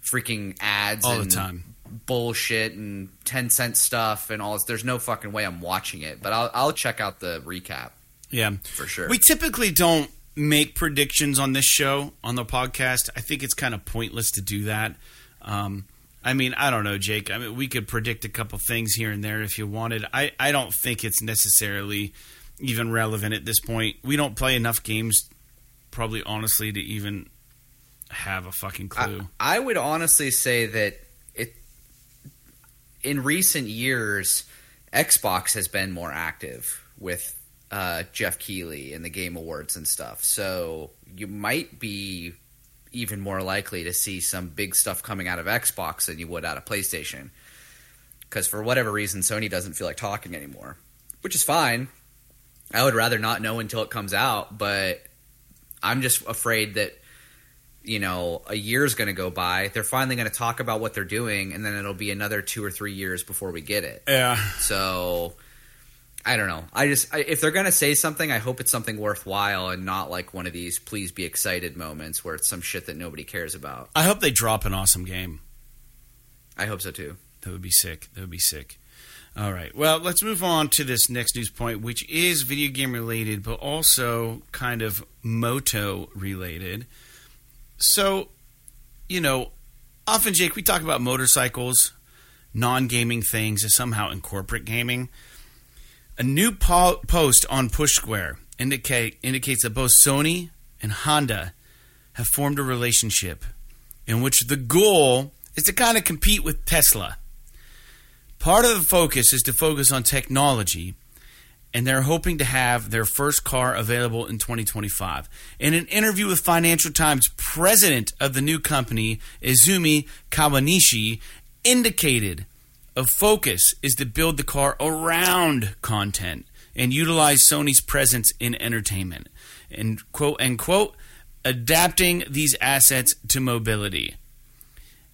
freaking ads All the time. bullshit and Tencent stuff and all this. There's no fucking way I'm watching it, but I'll, I'll check out the recap yeah, for sure. we typically don't make predictions on this show on the podcast. I think it's kind of pointless to do that. Um, I mean, I don't know, Jake. I mean, we could predict a couple things here and there if you wanted. I, I don't think it's necessarily even relevant at this point. We don't play enough games, probably honestly, to even have a fucking clue. I, I would honestly say that it in recent years, Xbox has been more active with uh, Geoff Keighley and the Game Awards and stuff. So you might be even more likely to see some big stuff coming out of Xbox than you would out of PlayStation. Because for whatever reason, Sony doesn't feel like talking anymore, which is fine. I would rather not know until it comes out, but I'm just afraid that you know, a year's going to go by. They're finally going to talk about what they're doing, and then it'll be another two or three years before we get it. yeah. So, I don't know. I just, I, if they're going to say something, I hope it's something worthwhile and not like one of these please be excited moments where it's some shit that nobody cares about. I hope they drop an awesome game. I hope so too. That would be sick. That would be sick. All right. Well, let's move on to this next news point, which is video game related, but also kind of moto related. So, you know, often, Jake, we talk about motorcycles, non gaming things as somehow incorporate gaming. A new po- post on Push Square indicate, indicates that both Sony and Honda have formed a relationship in which the goal is to kind of compete with Tesla. Part of the focus is to focus on technology, and they're hoping to have their first car available in 2025. In an interview with Financial Times, president of the new company, Izumi Kawanishi, indicated a focus is to build the car around content and utilize Sony's presence in entertainment. And quote and quote, adapting these assets to mobility.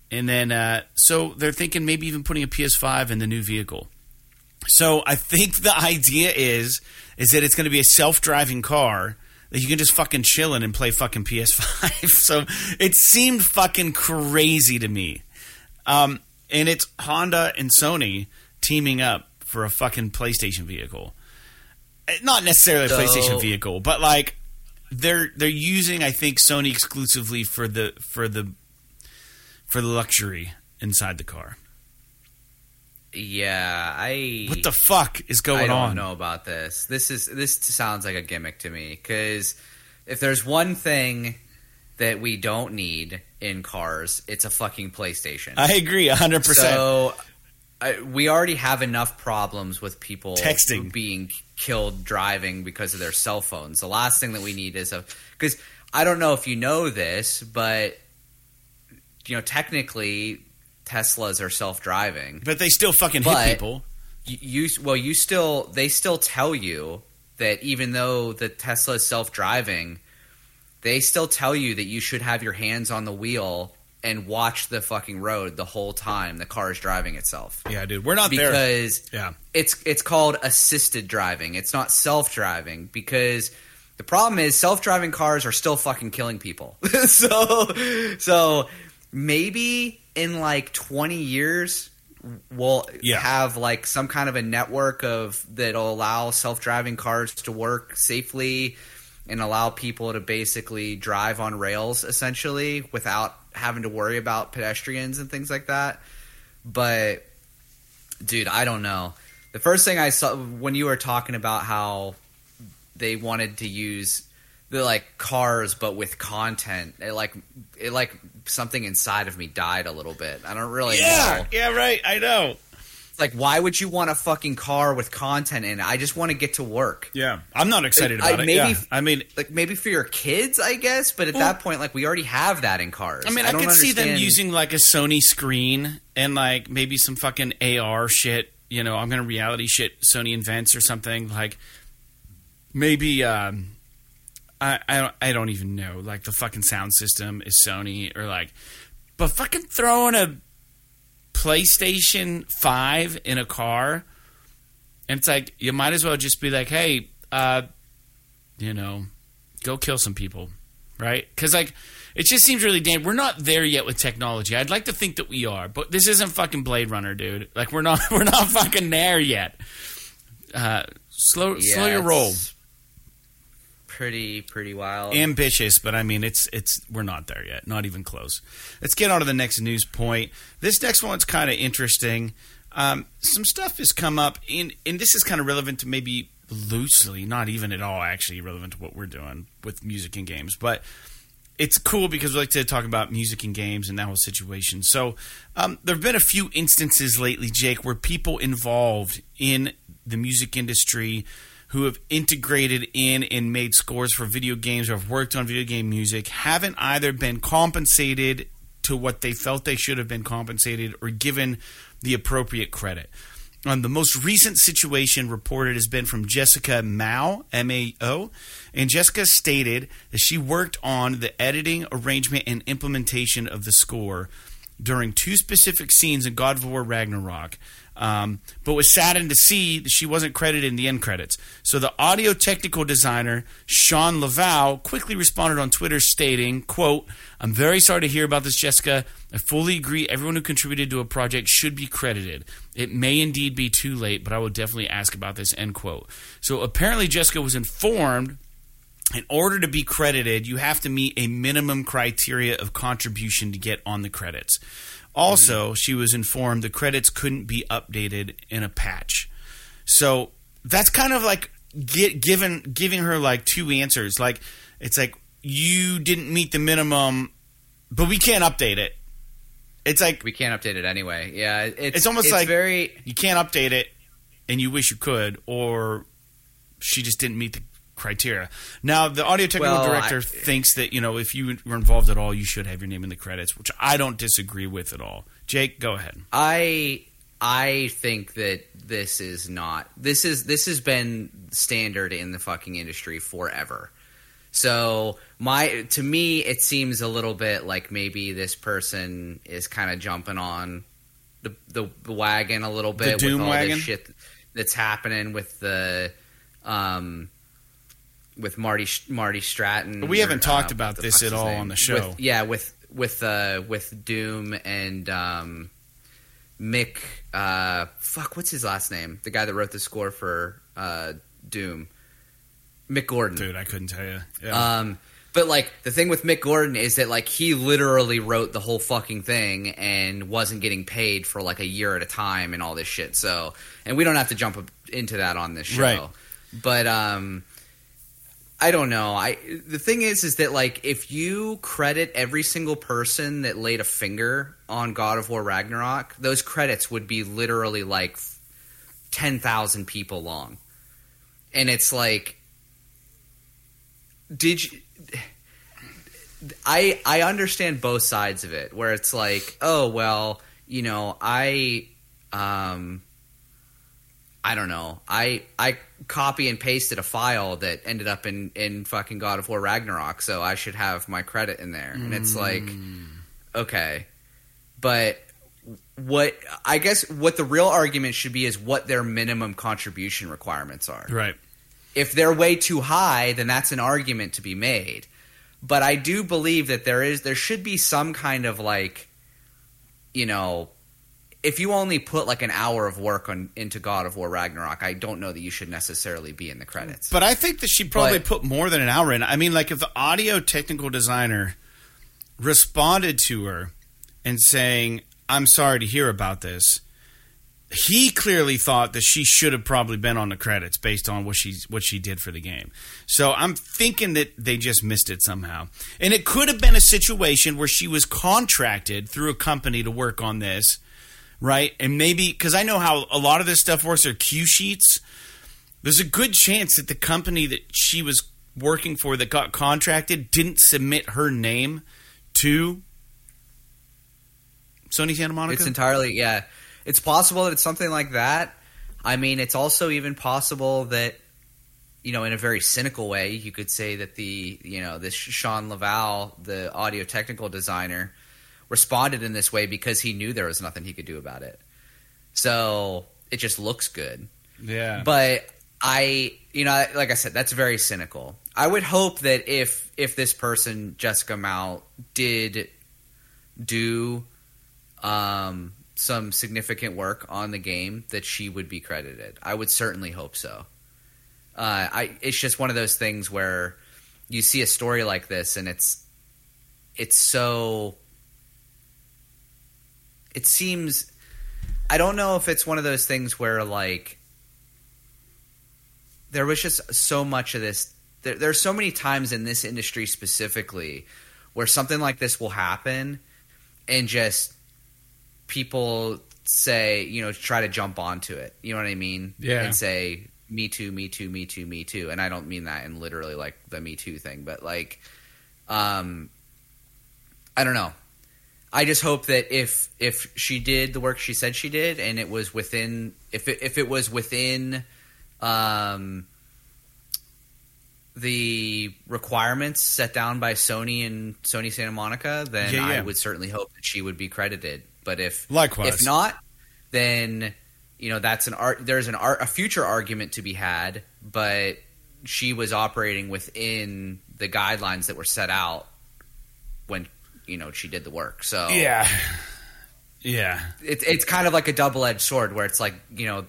And then, uh, so they're thinking maybe even putting a PS5 in the new vehicle. So I think the idea is is that it's going to be a self-driving car that you can just fucking chill in and play fucking PS5. so it seemed fucking crazy to me. Um, and it's Honda and Sony teaming up for a fucking PlayStation vehicle. Eh, Not necessarily a So- PlayStation vehicle, but like they're they're using I think Sony exclusively for the for the for the luxury inside the car. Yeah, I. What the fuck is going on? I don't on? know about this. This is this sounds like a gimmick to me because if there's one thing that we don't need in cars, it's a fucking PlayStation. I agree, hundred percent. So I, we already have enough problems with people Texting. being killed driving because of their cell phones. The last thing that we need is a because I don't know if you know this, but you know technically Teslas are self driving. But they still fucking But- hit people. you, you well you still they still tell you that even though the Tesla is self-driving they still tell you that you should have your hands on the wheel and watch the fucking road the whole time the car is driving itself. Yeah, dude, we're not there. because Yeah, it's it's called assisted driving. It's not self-driving because the problem is self-driving cars are still fucking killing people. So so maybe in like 20 years we'll Yeah. have like some kind of a network of that'll allow self-driving cars to work safely and allow people to basically drive on rails essentially without having to worry about pedestrians and things like that but dude i don't know the first thing i saw when you were talking about how they wanted to use the like cars but with content it like it like something inside of me died a little bit i don't really yeah, know yeah, right. I know. It's like why would you want a fucking car with content in it i just want to get to work Yeah, I'm not excited I- about it. maybe- yeah. I mean, like maybe for your kids i guess but at that point like we already have that in cars I mean, I, don't could see them using like a Sony screen and like maybe some fucking AR shit. You know, I'm gonna reality shit Sony invents or something like maybe. um I I don't, I don't even know. Like the fucking sound system is Sony or like, but fucking throwing a PlayStation Five in a car, and it's like you might as well just be like, hey, uh, you know, go kill some people, right? Because like it just seems really damn. We're not there yet with technology. I'd like to think that we are, but this isn't fucking Blade Runner, dude. Like we're not we're not fucking there yet. Uh, slow Yeah, slow your roll. Pretty pretty wild Ambitious, but I mean it's it's we're not there yet. Not even close. Let's get on to the next news point. This next one's kind of interesting. Um, some stuff has come up in, and this is kind of relevant to maybe loosely, not even at all actually relevant to what we're doing with music and games, but it's cool because we like to talk about music and games and that whole situation. So, um, there have been a few instances lately, Jake, where people involved in the music industry who have integrated in and made scores for video games or have worked on video game music haven't either been compensated to what they felt they should have been compensated or given the appropriate credit. Um, the most recent situation reported has been from Jessica Mao, M A O, and Jessica stated that she worked on the editing, arrangement, and implementation of the score during two specific scenes in God of War Ragnarok, um, but was saddened to see that she wasn't credited in the end credits. So the audio technical designer Sean Laval quickly responded on Twitter, stating, "quote I'm very sorry to hear about this, Jessica. I fully agree. Everyone who contributed to a project should be credited. It may indeed be too late, but I will definitely ask about this." End quote. So apparently, Jessica was informed in order to be credited, you have to meet a minimum criteria of contribution to get on the credits. Also, she was informed the credits couldn't be updated in a patch. So that's kind of like get, given giving her like two answers. Like it's like you didn't meet the minimum, but we can't update it. It's like we can't update it anyway yeah it's, It's almost like- very you can't update it, and you wish you could, or she just didn't meet the criteria. Now, the audio technical Well, director I- thinks that you know if you were involved at all, you should have your name in the credits, which I don't disagree with at all. Jake, go ahead. I I think that this is not this is this has been standard in the fucking industry forever. So my to me it seems a little bit like maybe this person is kind of jumping on the, the the wagon a little bit Doom with all wagon? this shit that's happening with the um with Marty Marty Stratton. We haven't or, talked uh, about this at all name? on the show. With- yeah, with with uh with Doom and um Mick uh fuck what's his last name? The guy that wrote the score for uh Doom. Mick Gordon. Dude, I couldn't tell you. Yeah. Um, but like the thing with Mick Gordon is that like he literally wrote the whole fucking thing and wasn't getting paid for like a year at a time and all this shit. So, and we don't have to jump into that on this show. Right. But um I don't know. I the thing is is that like if you credit every single person that laid a finger on God of War Ragnarok, those credits would be literally like 10,000 people long. And it's like did you I I understand both sides of it where it's like, oh well, you know, I um I don't know. I I copy and pasted a file that ended up in in fucking God of War Ragnarok, so I should have my credit in there. And it's like mm. okay. But what I guess what the real argument should be is what their minimum contribution requirements are right. if they're way too high, then that's an argument to be made. But I do believe that there is there should be some kind of like you know if you only put like an hour of work on into God of War Ragnarok, I don't know that you should necessarily be in the credits. But I think that she probably But- put more than an hour in. I mean, like if the audio technical designer responded to her and saying, "I'm sorry to hear about this," he clearly thought that she should have probably been on the credits based on what she's what she did for the game. So I'm thinking that they just missed it somehow. And it could have been a situation where she was contracted through a company to work on this, right? And maybe because I know how a lot of this stuff works are cue sheets. There's a good chance that the company that she was working for that got contracted didn't submit her name to Sony Santa Monica. It's entirely yeah. It's possible that it's something like that. I mean, it's also even possible that you know, in a very cynical way, you could say that the you know this Sean Laval, the audio technical designer, responded in this way because he knew there was nothing he could do about it. So it just looks good. yeah. But I, you know, like I said, that's very cynical. I would hope that if if this person Jessica Mao did do um, some significant work on the game, that she would be credited. I would certainly hope so. Uh, I it's just one of those things where you see a story like this, and it's it's so it seems I don't know if it's one of those things where like there was just so much of this there, there's so many times in this industry specifically where something like this will happen and just people say you know try to jump onto it. You know what i mean? Yeah. and say me too me too me too me too. And i don't mean that in literally like the me too thing but like um i don't know I just hope that if if she did the work she said she did, and it was within if it, if it was within um, the requirements set down by Sony and Sony Santa Monica, then Yeah, yeah. I would certainly hope that she would be credited. But if Likewise. if not, then you know that's an art. There's an art a future argument to be had, but she was operating within the guidelines that were set out you know she did the work. So yeah. Yeah. it's it's kind of like a double edged sword where it's like you know,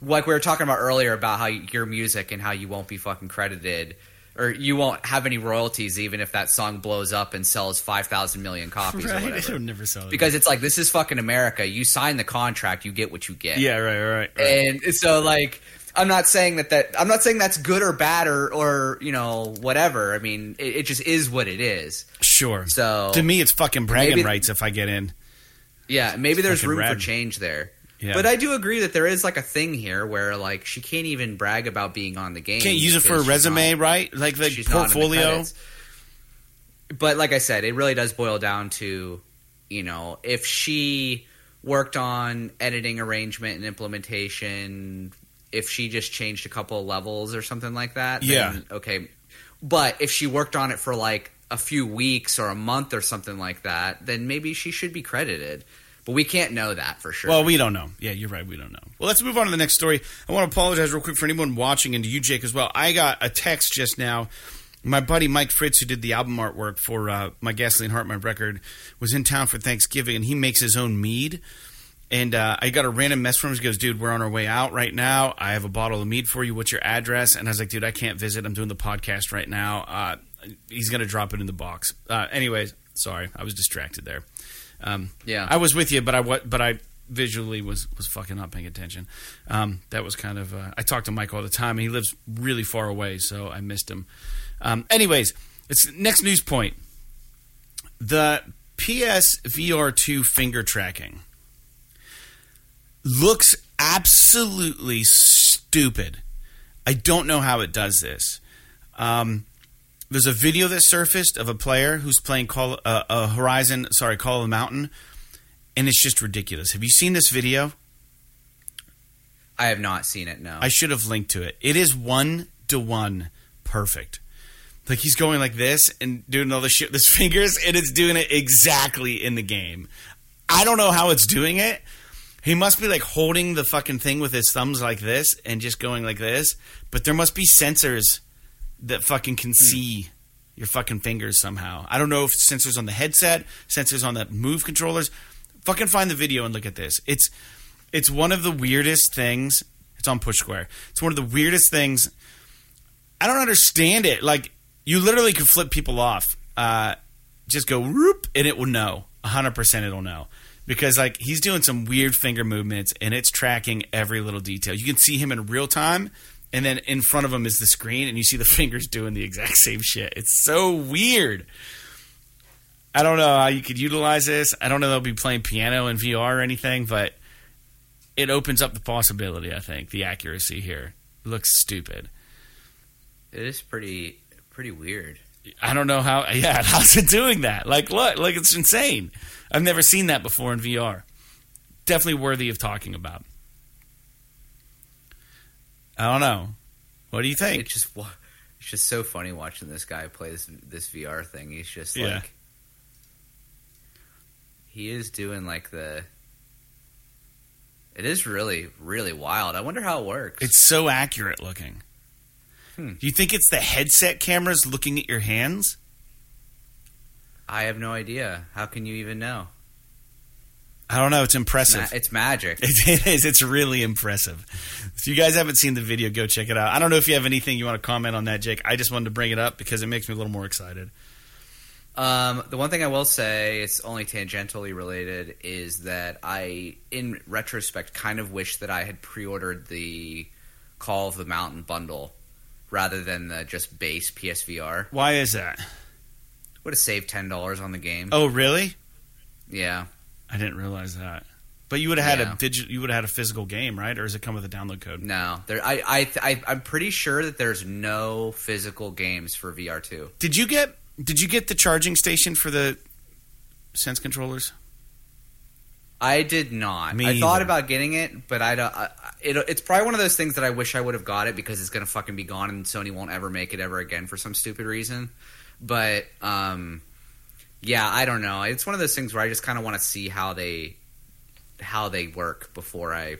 like we were talking about earlier about how your music and how you won't be fucking credited. Or you won't have any royalties even if that song blows up and sells five thousand million copies or Right. whatever. It'll never sell it. Because it's like this is fucking America. You sign the contract, you get what you get. yeah, right, right, right. And so like I'm not saying that that I'm not saying that's good or bad or or you know whatever. I mean it, it just is what it is. Sure. So to me, it's fucking bragging Maybe- rights if I get in. yeah, maybe there's fucking room for change there. Yeah. But I do agree that there is like a thing here where like she can't even brag about being on the game. Can't use it for a resume, not- right? Like the she's not in the portfolio. But like I said, it really does boil down to, you know, if she worked on editing arrangement and implementation, if she just changed a couple of levels or something like that, Yeah. then okay. But if she worked on it for like a few weeks or a month or something like that, then maybe she should be credited. But we can't know that for sure. Well, we don't know. Yeah, you're right. We don't know. Well, let's move on to the next story. I want to apologize real quick for anyone watching and to you, Jake, as well. I got a text just now. My buddy Mike Fritz, who did the album artwork for uh, my Gasoline Heart, my record, was in town for Thanksgiving, and he makes his own mead. And uh, I got a random mess from him. He goes, "Dude, we're on our way out right now. I have a bottle of mead for you. What's your address?" And I was like, "Dude, I can't visit. I'm doing the podcast right now. Uh, he's gonna drop it in the box." Uh, anyways, sorry, I was distracted there. Um, Yeah. I was with you, but I but I visually was was fucking not paying attention. Um, that was kind of. Uh, I talk to Mike all the time, and he lives really far away, so I missed him. Um, anyways, it's next news point. The PS VR two finger tracking looks absolutely stupid. I don't know how it does this. Um, there's a video that surfaced of a player who's playing Call uh, uh, Horizon, sorry, Call of the Mountain, and it's just ridiculous. Have you seen this video? I have not seen it. No. I should have linked to it. It is one to one perfect. Like he's going like this and doing all the shit with his fingers, and it's doing it exactly in the game. I don't know how it's doing it. He must be like holding the fucking thing with his thumbs like this and just going like this. But there must be sensors that fucking can see your fucking fingers somehow. I don't know if sensors on the headset, sensors on the move controllers. Fucking find the video and look at this. It's it's one of the weirdest things. It's on Push Square. It's one of the weirdest things. I don't understand it. Like you literally could flip people off. Uh, just go whoop, and it will know. hundred percent, it'll know because like he's doing some weird finger movements, and it's tracking every little detail. You can see him in real time, and then in front of him is the screen, and you see the fingers doing the exact same shit. It's so weird. I don't know how you could utilize this. I don't know they'll be playing piano in VR or anything, but it opens up the possibility. I think the accuracy here looks stupid. it is pretty pretty weird. I don't know how. Yeah, how's it doing that? Like, look, like it's insane. I've never seen that before in VR. Definitely worthy of talking about. I don't know. What do you think? It's just it's just so funny watching this guy play this this VR thing. He's just Yeah. like he is doing like the. It is really really wild. I wonder how it works. It's so accurate looking. Hmm. Do you think it's the headset cameras looking at your hands? I have no idea. How can you even know? I don't know. It's Ma- impressive. it's magic. It is. It's really impressive. If you guys haven't seen the video, go check it out. I don't know if you have anything you want to comment on that, Jake. I just wanted to bring it up because it makes me a little more excited. Um, the one thing I will say, it's only tangentially related, is that I, in retrospect, kind of wish that I had pre-ordered the Call of the Mountain bundle rather than the just base PSVR. Why is that? Would have saved ten dollars on the game. Oh, really? Yeah, I didn't realize that. But you would have had Yeah. a digit. You would have had a physical game, right? Or does it come with a download code? no, there. I, I, I, I'm pretty sure that there's no physical games for VR two. Did you get? Did you get the charging station for the Sense controllers? I did not. Me I thought either. about getting it, but I don't. I, it, it's probably one of those things that I wish I would have got it because it's gonna fucking be gone and Sony won't ever make it ever again for some stupid reason. But um, yeah, I don't know. It's one of those things where I just kind of want to see how they how they work before I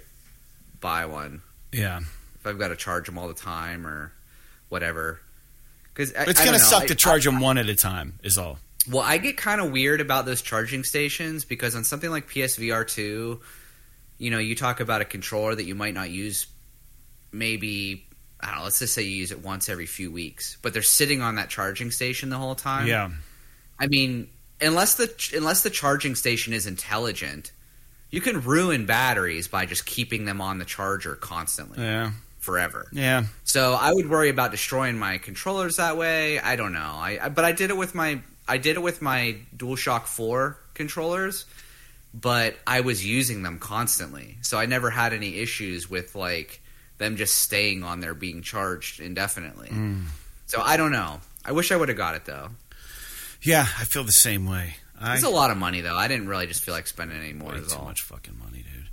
buy one. Yeah, If I've got to charge them all the time or whatever. Because it's gonna suck to charge them one at a time. Is all. Well, I get kind of weird about those charging stations because on something like PSVR 2, you know, you talk about a controller that you might not use maybe, I don't know, let's just say you use it once every few weeks, but they're sitting on that charging station the whole time. Yeah. I mean, unless the unless the charging station is intelligent, you can ruin batteries by just keeping them on the charger constantly Yeah. forever. Yeah. So I would worry about destroying my controllers that way. I don't know. I, I but I did it with my I did it with my DualShock Four controllers, but I was using them constantly, so I never had any issues with like them just staying on there being charged indefinitely. Mm. So I don't know. I wish I would have got it though. Yeah, I feel the same way. I, It's a lot of money though. I didn't really just feel like spending any more. Too all. much fucking money, dude.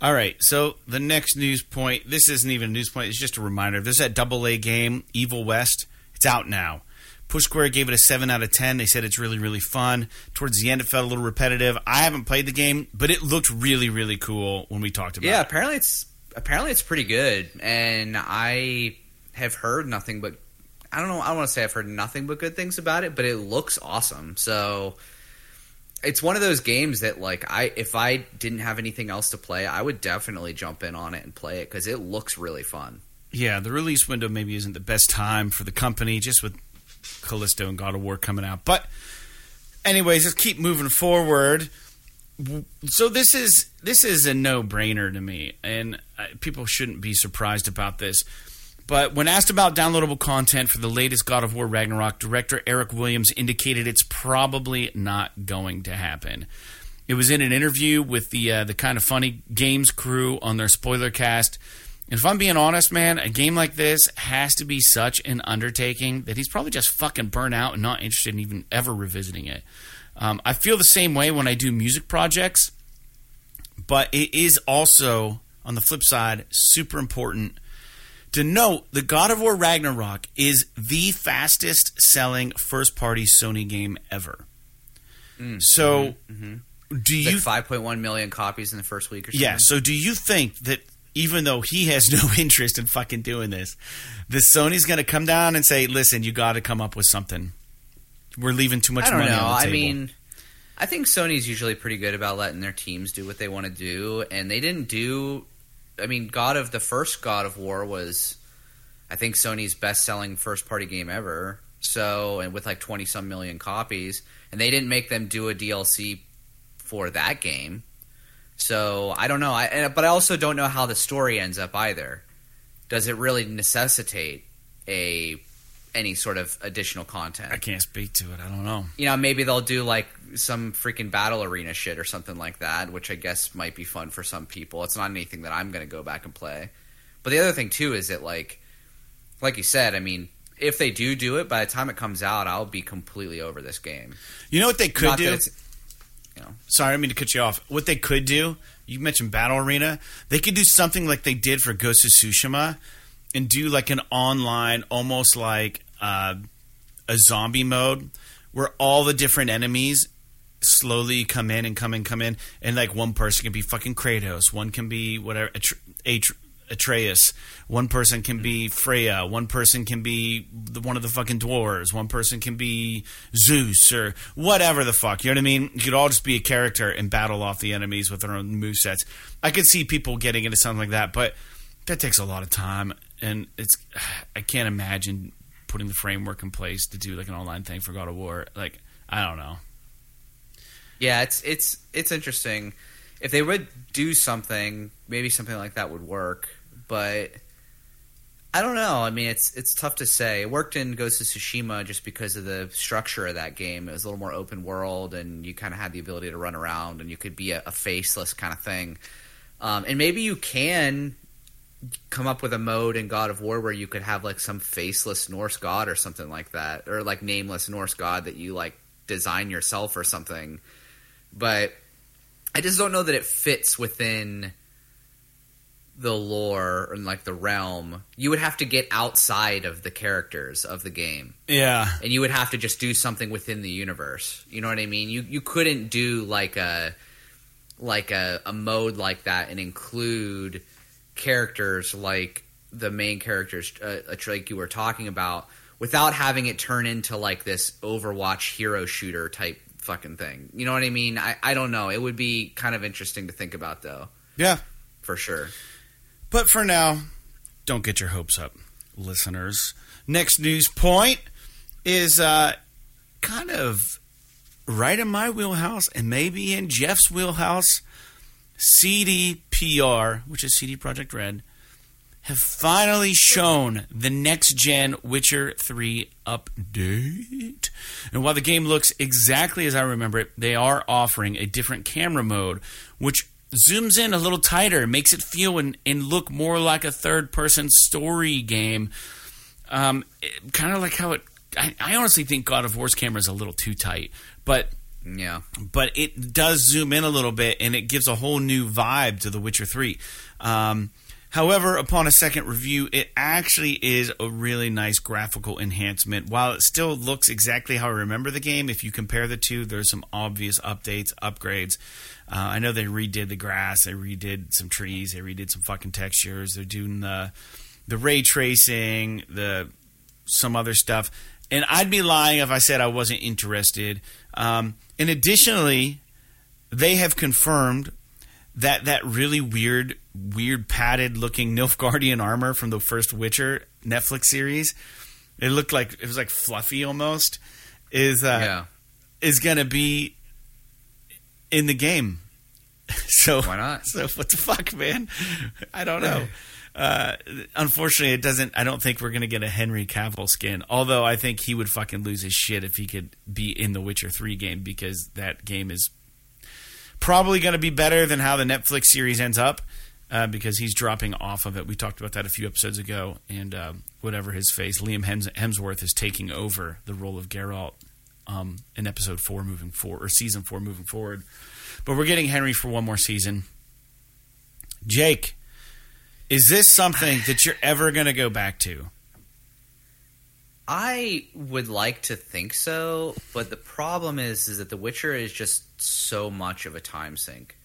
All right, so the next news point. This isn't even a news point. It's just a reminder. There's that double A game, Evil West. It's out now. Push Square gave it a seven out of ten. They said it's really, really fun. Towards the end, it felt a little repetitive. I haven't played the game, but it looked really, really cool when we talked about Yeah, it. Yeah, apparently it's apparently it's pretty good, and I have heard nothing but I don't know. I don't want to say I've heard nothing but good things about it, but it looks awesome. So it's one of those games that like I if I didn't have anything else to play, I would definitely jump in on it and play it because it looks really fun. Yeah, the release window maybe isn't the best time for the company, just with Callisto and God of War coming out. But, anyways, let's keep moving forward. So this is this is a no brainer to me, and people shouldn't be surprised about this. But when asked about downloadable content for the latest God of War Ragnarok, director Eric Williams indicated it's probably not going to happen. It was in an interview with the uh, the kind of funny games crew on their spoiler cast. And if I'm being honest, man, a game like this has to be such an undertaking that he's probably just fucking burnt out and not interested in even ever revisiting it. Um, I feel the same way when I do music projects, but it is also, on the flip side, super important to note that God of War Ragnarok is the fastest selling first party Sony game ever. So, do you Like five point one million copies in the first week or something. yeah. So do you think that even though he has no interest in fucking doing this, the Sony's going to come down and say, "Listen, you got to come up with something. We're leaving too much I don't money know. on the table." I mean, I think Sony's usually pretty good about letting their teams do what they want to do, and they didn't do. I mean, God of the first God of War was, I think Sony's best-selling first-party game ever. So, and with like twenty some million copies, and they didn't make them do a DLC for that game. So I don't know. I and- but I also don't know how the story ends up either. Does it really necessitate a any sort of additional content? I can't speak to it. I don't know. you know, maybe they'll do like some freaking battle arena shit or something like that, which I guess might be fun for some people. It's not anything that I'm going to go back and play. But the other thing too is that like, like you said, I mean, if they do do it, by the time it comes out, I'll be completely over this game. You know what they could Not do? You know, Sorry, I mean to cut you off. What they could do? You mentioned Battle Arena. They could do something like they did for Ghost of Tsushima, and do like an online, almost like uh, a zombie mode, where all the different enemies slowly come in and come in, come in, and like one person can be fucking Kratos, one can be whatever Atreus, one person can be Freya, one person can be the, one of the fucking dwarves, one person can be Zeus or whatever the fuck. You know what I mean? You could all just be a character and battle off the enemies with their own movesets. I could see people getting into something like that, but that takes a lot of time, and it's I can't imagine putting the framework in place to do like an online thing for God of War. Like I don't know. yeah, it's it's it's interesting. If they would do something, maybe something like that would work. But I don't know. I mean, it's it's tough to say. It worked in Ghost of Tsushima just because of the structure of that game. It was a little more open world, and you kind of had the ability to run around, and you could be a, a faceless kind of thing. Um, and maybe you can come up with a mode in God of War where you could have like some faceless Norse god or something like that, or like nameless Norse god that you like design yourself or something. But I just don't know that it fits within the lore and like the realm. You would have to get outside of the characters of the game. Yeah, And you would have to just do something within the universe. You know what I mean? You you couldn't do like a like a, a mode like that and include characters like the main characters uh, like you were talking about without having it turn into like this Overwatch hero shooter type fucking thing. You know what I mean? I, I don't know. It would be kind of interesting to think about though, yeah. for sure. But for now, don't get your hopes up, listeners. Next news point is uh, kind of right in my wheelhouse and maybe in Jeff's wheelhouse. CDPR, which is CD Projekt Red, have finally shown the next gen Witcher 3 update. And while the game looks exactly as I remember it, they are offering a different camera mode, which zooms in a little tighter, makes it feel and, and look more like a third person story game. Um, kind of like how it. I, I honestly think God of War's camera is a little too tight, but Yeah. but it does zoom in a little bit and it gives a whole new vibe to The Witcher 3. Um, however, upon a second review, it actually is a really nice graphical enhancement. While it still looks exactly how I remember the game, if you compare the two, there's some obvious updates, upgrades. Uh, I know they redid the grass, they redid some trees, they redid some fucking textures, they're doing the the ray tracing, the some other stuff. And I'd be lying if I said I wasn't interested. Um, and additionally, they have confirmed that that really weird, weird padded looking Nilfgaardian armor from the first Witcher Netflix series, it looked like it was like fluffy almost, is uh, yeah. is gonna be in the game. So Why not? So what the fuck, man? I don't know. Uh, unfortunately, it doesn't. I don't think we're gonna get a Henry Cavill skin. Although I think he would fucking lose his shit if he could be in the Witcher Three game because that game is probably gonna be better than how the Netflix series ends up. Uh, because he's dropping off of it. We talked about that a few episodes ago, and uh, whatever his face, Liam Hems- Hemsworth is taking over the role of Geralt um, in episode four moving forward, or season four moving forward. But we're getting Henry for one more season. Jake, is this something that you're ever going to go back to? I would like to think so, but the problem is is that The Witcher is just so much of a time sink.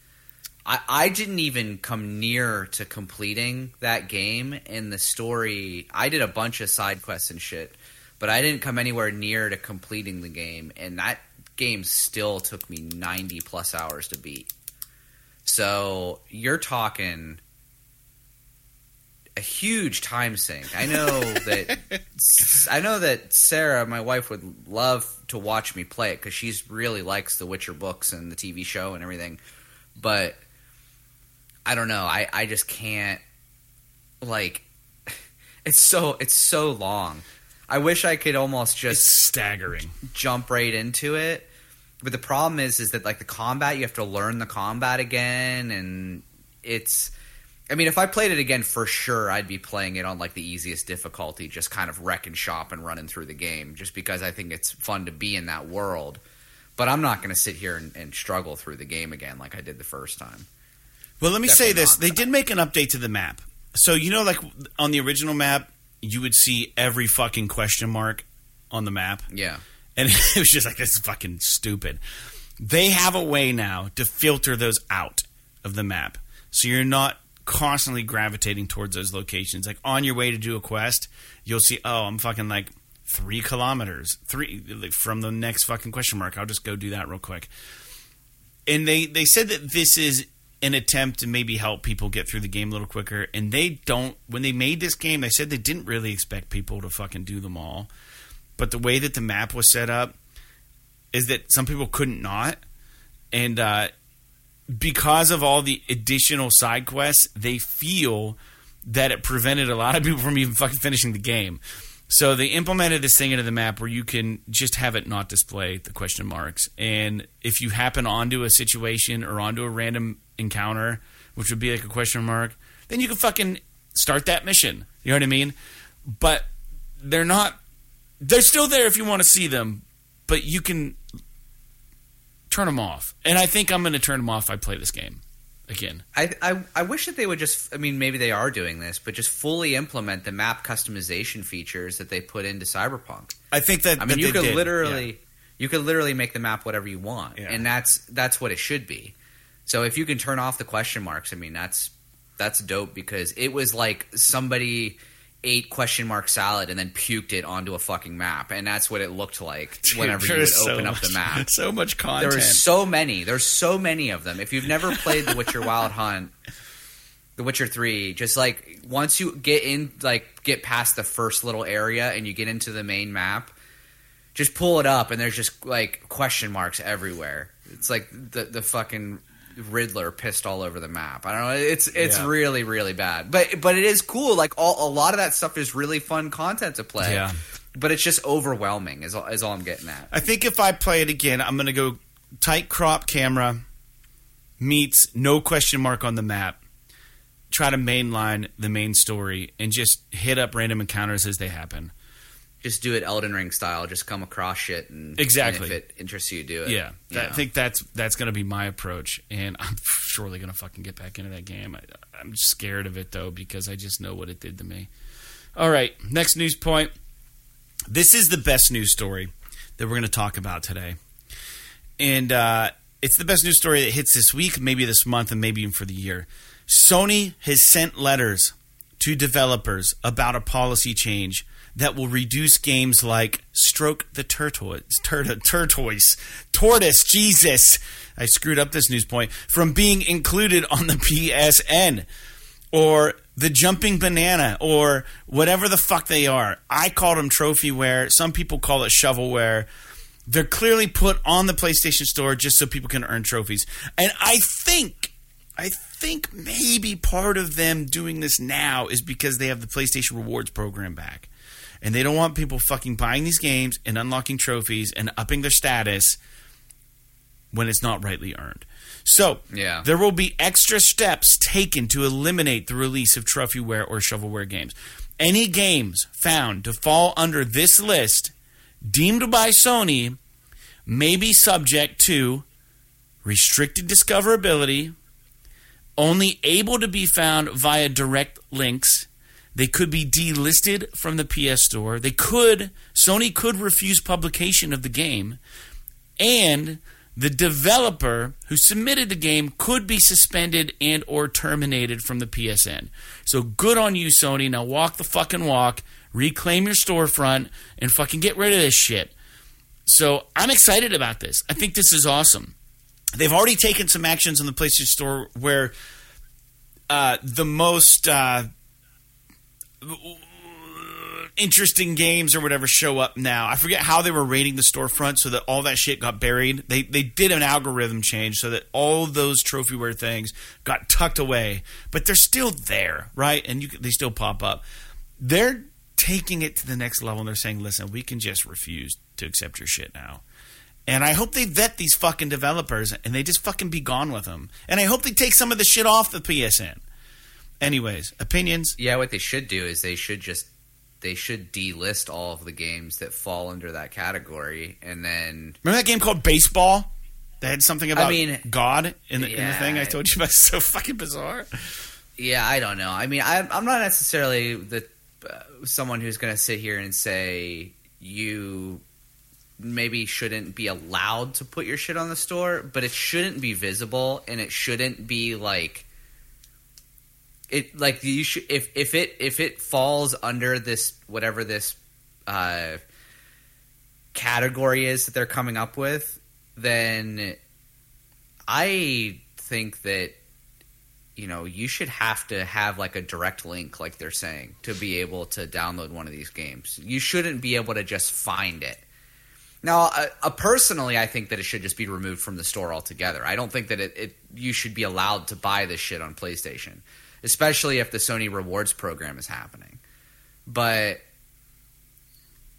I, I didn't even come near to completing that game and the story. I did a bunch of side quests and shit, but I didn't come anywhere near to completing the game, and that game still took me 90 plus hours to beat. So you're talking a huge time sink. I know that I know that Sarah, my wife, would love to watch me play it because she's really likes the Witcher books and the TV show and everything. But I don't know. I I just can't like. It's so it's so long. I wish I could almost just It's staggering. jump right into it. But the problem is, is that like the combat, you have to learn the combat again, and it's. I mean, if I played it again, for sure, I'd be playing it on like the easiest difficulty, just kind of wrecking shop and running through the game, just because I think it's fun to be in that world. But I'm not going to sit here and, and struggle through the game again like I did the first time. Well, let me say this: they did make an update to the map. So you know, like on the original map, you would see every fucking question mark on the map, Yeah, and it was just like this is fucking stupid. They have a way now to filter those out of the map, so you're not constantly gravitating towards those locations. Like on your way to do a quest, you'll see, oh, I'm fucking like three kilometers, three like, from the next fucking question mark. I'll just go do that real quick. And they they said that this is an attempt to maybe help people get through the game a little quicker. And they don't. When they made this game, they said they didn't really expect people to fucking do them all. But the way that the map was set up is that some people couldn't not, and uh, because of all the additional side quests, they feel that it prevented a lot of people from even fucking finishing the game. So they implemented this thing into the map where you can just have it not display the question marks. And if you happen onto a situation or onto a random encounter, which would be like a question mark, then you can fucking start that mission. You know what I mean? But they're not they're still there if you want to see them, but you can turn them off. And I think I'm going to turn them off if I play this game again. I, I I wish that they would just. I mean, maybe they are doing this, but just fully implement the map customization features that they put into Cyberpunk. I think that I that mean, you they could did. literally Yeah. you could literally make the map whatever you want, Yeah. and that's that's what it should be. So if you can turn off the question marks, I mean, that's that's dope because it was like somebody ate question mark salad and then puked it onto a fucking map, and that's what it looked like whenever you would so open up much- the map. So much content. There's so many. There's so many of them. If you've never played The Witcher Wild Hunt, The Witcher Three, just like once you get in, like get past the first little area and you get into the main map, just pull it up and there's just like question marks everywhere. It's like the the fucking Riddler pissed all over the map. I don't know. It's it's Yeah. really really bad. But but it is cool. Like all a lot of that stuff is really fun content to play. Yeah. But it's just overwhelming. Is all, is all I'm getting at. I think if I play it again, I'm going to go tight crop camera meets no question mark on the map. Try to mainline the main story and just hit up random encounters as they happen. Just do it Elden Ring style. Just come across shit and Exactly. and if it interests you, do it. Yeah, that- I think that's that's going to be my approach, and I'm surely going to fucking get back into that game. I, I'm scared of it though because I just know what it did to me. All right, next news point. This is the best news story that we're going to talk about today, and uh, it's the best news story that hits this week, maybe this month, and maybe even for the year. Sony has sent letters to developers about a policy change that will reduce games like Stroke the Turtles, Tur- Turtles, Tortoise, Jesus, I screwed up this news point, from being included on the PSN or the Jumping Banana or whatever the fuck they are. I call them trophyware. Some people call it shovelware. They're clearly put on the PlayStation Store just so people can earn trophies. And I think, I think maybe part of them doing this now is because they have the PlayStation Rewards program back. And they don't want people fucking buying these games and unlocking trophies and upping their status when it's not rightly earned. So, Yeah. there will be extra steps taken to eliminate the release of trophyware or shovelware games. Any games found to fall under this list, deemed by Sony, may be subject to restricted discoverability, only able to be found via direct links. They could be delisted from the PS Store. They could Sony could refuse publication of the game, and the developer who submitted the game could be suspended and or terminated from the PSN. So good on you, Sony. Now walk the fucking walk, reclaim your storefront, and fucking get rid of this shit. So I'm excited about this. I think this is awesome. They've already taken some actions on the PlayStation Store where uh, the most uh, interesting games or whatever show up now. I forget how they were rating the storefront so that all that shit got buried. They they did an algorithm change so that all those trophyware things got tucked away, but they're still there, right? And you they still pop up. They're taking it to the next level and they're saying, "Listen, we can just refuse to accept your shit now." And I hope they vet these fucking developers and they just fucking be gone with them. And I hope they take some of the shit off the PSN. Anyways, opinions. Yeah, what they should do is they should just they should delist all of the games that fall under that category, and then Remember that game called Baseball? That had something about I mean, God in the, in the thing I told you about. It's so fucking bizarre. yeah, I don't know. I mean, I, I'm not necessarily the uh, someone who's going to sit here and say you maybe shouldn't be allowed to put your shit on the store, but it shouldn't be visible, and it shouldn't be like it like you should if if it if it falls under this whatever this uh category is that they're coming up with then i think that you know you should have to have like a direct link like they're saying to be able to download one of these games. You shouldn't be able to just find it. Now, uh, uh, personally, I think that it should just be removed from the store altogether. I don't think that it, it you should be allowed to buy this shit on PlayStation, especially if the Sony Rewards program is happening. But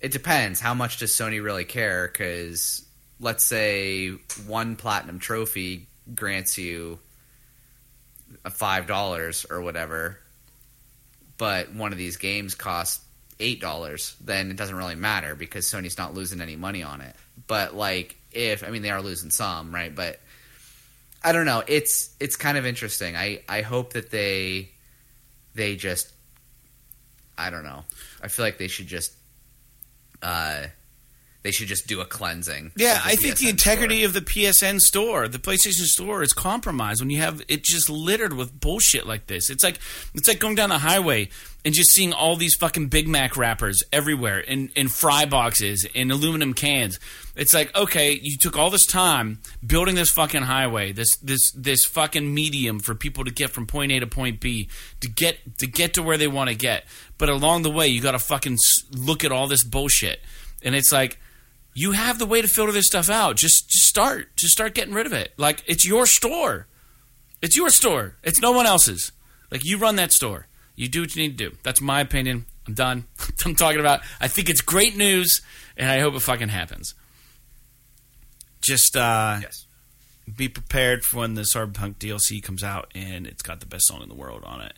it depends. How much does Sony really care? Because let's say one platinum trophy grants you a five dollars or whatever, but one of these games costs eight dollars, then it doesn't really matter because Sony's not losing any money on it. But like if I mean they are losing some, right? But I don't know. It's it's kind of interesting. I I hope that they they just I don't know. I feel like they should just uh they should just do a cleansing. Yeah, I think the integrity store. of the PSN store, the PlayStation store, is compromised when you have it just littered with bullshit like this. It's like it's like going down the highway and just seeing all these fucking Big Mac wrappers everywhere in in fry boxes in aluminum cans. It's like okay, you took all this time building this fucking highway, this this this fucking medium for people to get from point A to point B to get to get to where they want to get. But along the way, you got to fucking look at all this bullshit, and it's like you have the way to filter this stuff out. Just just start. Just start getting rid of it. Like it's your store. It's your store. It's no one else's. Like you run that store. You do what you need to do. That's my opinion. I'm done. I'm talking about. I think it's great news, and I hope it fucking happens. Just uh, Yes. be prepared for when the Cyberpunk DLC comes out and it's got the best song in the world on it.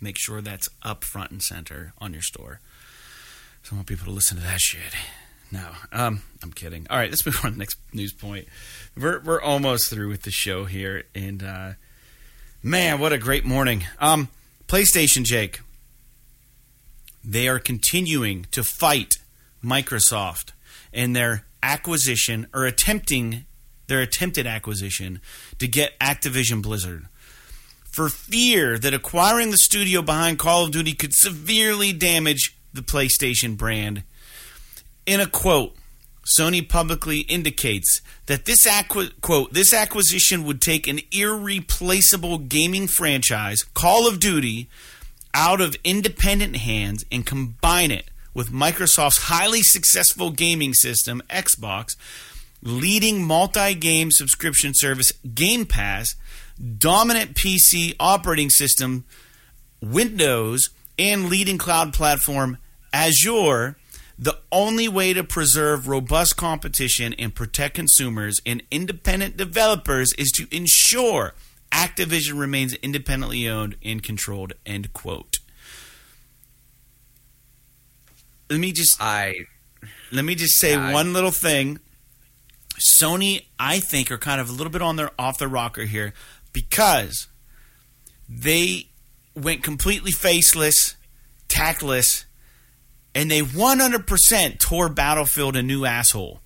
Make sure that's up front and center on your store. So I want people to listen to that shit. No, um, I'm kidding. All right, let's move on to the next news point. We're we're almost through with the show here, and uh, man, what a great morning. Um, PlayStation, Jake. They are continuing to fight Microsoft in their acquisition or attempting their attempted acquisition to get Activision Blizzard for fear that acquiring the studio behind Call of Duty could severely damage the PlayStation brand. In a quote, Sony publicly indicates that this quote this acquisition would take an irreplaceable gaming franchise, Call of Duty, out of independent hands and combine it with Microsoft's highly successful gaming system, Xbox, leading multi-game subscription service Game Pass, dominant PC operating system Windows, and leading cloud platform Azure. The only way to preserve robust competition and protect consumers and independent developers is to ensure Activision remains independently owned and controlled. End quote. Let me just I let me just say Yeah, I- one little thing. Sony, I think, are kind of a little bit on their off the rocker here because they went completely faceless, tactless, and they 100% tore Battlefield a new asshole.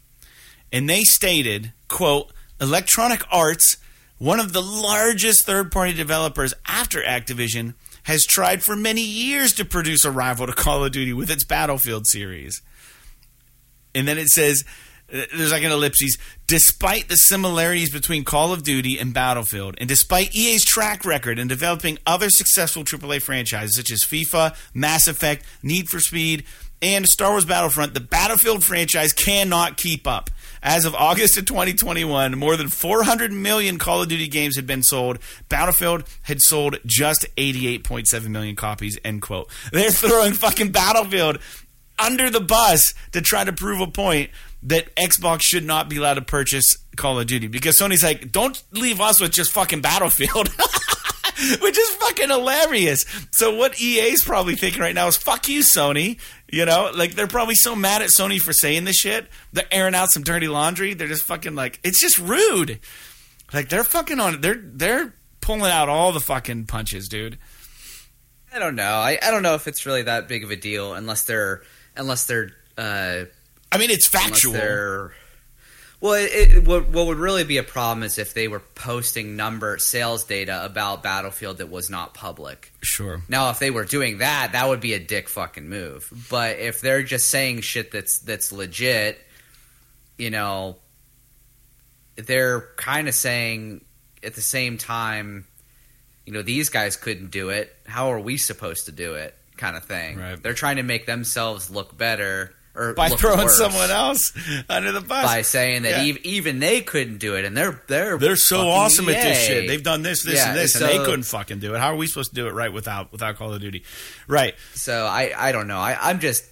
And they stated, quote, Electronic Arts, one of the largest third-party developers after Activision, has tried for many years to produce a rival to Call of Duty with its Battlefield series. And then it says, there's like an ellipses. Despite the similarities between Call of Duty and Battlefield, and despite EA's track record in developing other successful AAA franchises such as FIFA, Mass Effect, Need for Speed, and Star Wars Battlefront, the Battlefield franchise cannot keep up. As of August of 2021, more than 400 million Call of Duty games had been sold. Battlefield had sold just 88.7 million copies. End quote. They're throwing fucking Battlefield under the bus to try to prove a point that Xbox should not be allowed to purchase Call of Duty because Sony's like, don't leave us with just fucking Battlefield. Which is fucking hilarious. So what EA's probably thinking right now is fuck you, Sony. You know, like they're probably so mad at Sony for saying this shit. They're airing out some dirty laundry. They're just fucking like it's just rude. Like they're fucking on they're they're pulling out all the fucking punches, dude. I don't know. I, I don't know if it's really that big of a deal unless they're unless they're uh, I mean, it's factual. well, it, it, what, what would really be a problem is if they were posting number sales data about Battlefield that was not public. Sure. Now, if they were doing that, that would be a dick fucking move. But if they're just saying shit that's that's legit, you know, they're kind of saying at the same time, you know, these guys couldn't do it. How are we supposed to do it? Kind of thing. Right. They're trying to make themselves look better or By throwing worse someone else under the bus. by saying that Yeah. ev- even they couldn't do it, and they're they're They're so awesome at this shit. They've done this, this, Yeah, and this, so- and they couldn't fucking do it. How are we supposed to do it right without without Call of Duty? Right. So I I don't know. I I'm just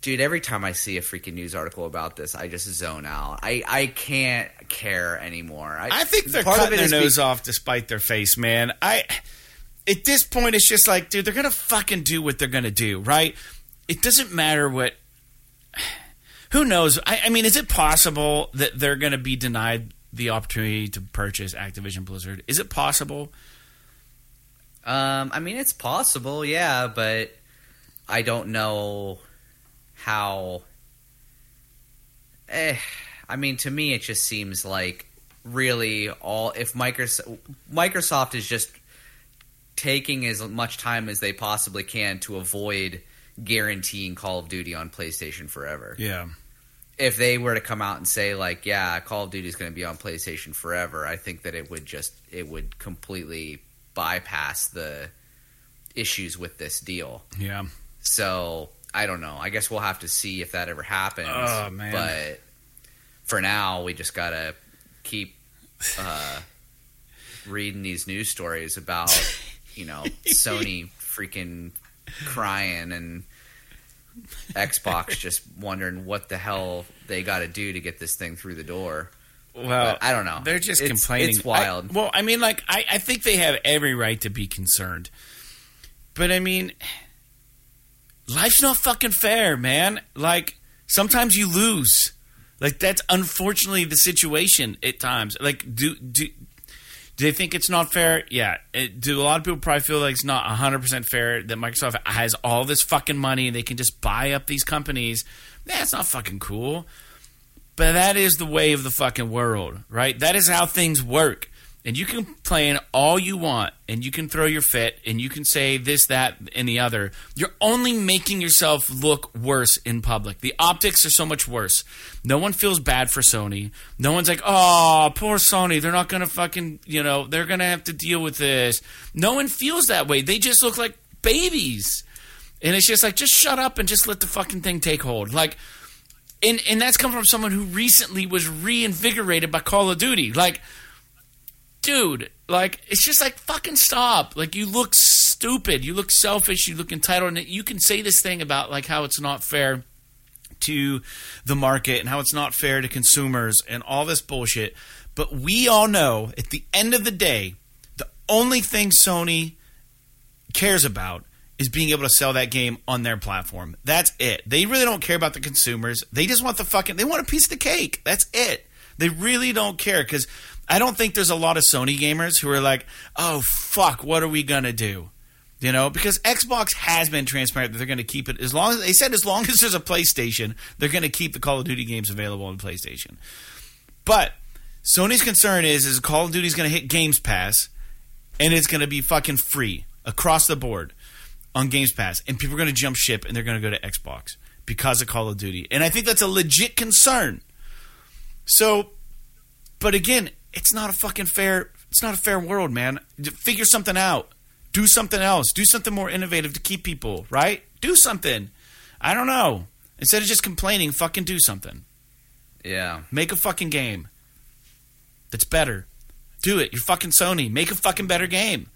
dude. Every time I see a freaking news article about this, I just zone out. I I can't care anymore. I, I think they're cutting their nose be- off despite their face, man. I at this point, it's just like, dude, they're gonna fucking do what they're gonna do, right? It doesn't matter what. Who knows? I, I mean, is it possible that they're gonna be denied the opportunity to purchase Activision Blizzard? Is it possible? Um, I mean, it's possible, yeah, but I don't know how. Eh, I mean, to me, it just seems like really all if Microsoft Microsoft is just taking as much time as they possibly can to avoid guaranteeing Call of Duty on PlayStation forever. Yeah. If they were to come out and say like, yeah, Call of Duty is going to be on PlayStation forever, I think that it would just it would completely bypass the issues with this deal. Yeah. So I don't know. I guess we'll have to see if that ever happens. Oh, man. But for now, we just gotta keep uh, reading these news stories about you know Sony freaking crying and Xbox just wondering what the hell they got to do to get this thing through the door. Well, But I don't know. They're just It's- complaining. it's wild. I- well, I mean, like, I, I think they have every right to be concerned. But I mean, life's not fucking fair, man. Like, sometimes you lose. Like, that's unfortunately the situation at times. Like, do do do they think it's not fair? Yeah. It, do a lot of people probably feel like it's not 100% fair that Microsoft has all this fucking money and they can just buy up these companies? That's not fucking cool. But that is the way of the fucking world, right? That is how things work. And you can complain all you want, and you can throw your fit, and you can say this, that, and the other. You're only making yourself look worse in public. The optics are so much worse. No one feels bad for Sony. No one's like, oh, poor Sony. They're not to fucking, you know, they're to have to deal with this. No one feels that way. They just look like babies. And it's just like, just shut up and just let the fucking thing take hold. Like, and and that's come from someone who recently was reinvigorated by Call of Duty. Like, dude, like it's just like fucking stop. Like you look stupid, you look selfish, you look entitled, and you can say this thing about like how it's not fair to the market and how it's not fair to consumers and all this bullshit. But we all know at the end of the day, the only thing Sony cares about is being able to sell that game on their platform. That's it. They really don't care about the consumers. They just want the fucking they want a piece of the cake. That's it. They really don't care cuz I don't think there's a lot of Sony gamers who are like, "Oh fuck, what are we to do?" You know, because Xbox has been transparent that they're going to keep it as long as they said as long as there's a PlayStation, they're going to keep the Call of Duty games available on PlayStation. But Sony's concern is is Call of Duty is going to hit Games Pass and it's going to be fucking free across the board on Games Pass, and people are going to jump ship and they're going to go to Xbox because of Call of Duty, and I think that's a legit concern. So, but again, it's not a fucking fair. It's not a fair world, man. Figure something out. Do something else. Do something more innovative to keep people right. Do something. I don't know. Instead of just complaining, fucking do something. Yeah. Make a fucking game that's better. Do it. You're fucking Sony. Make a fucking better game.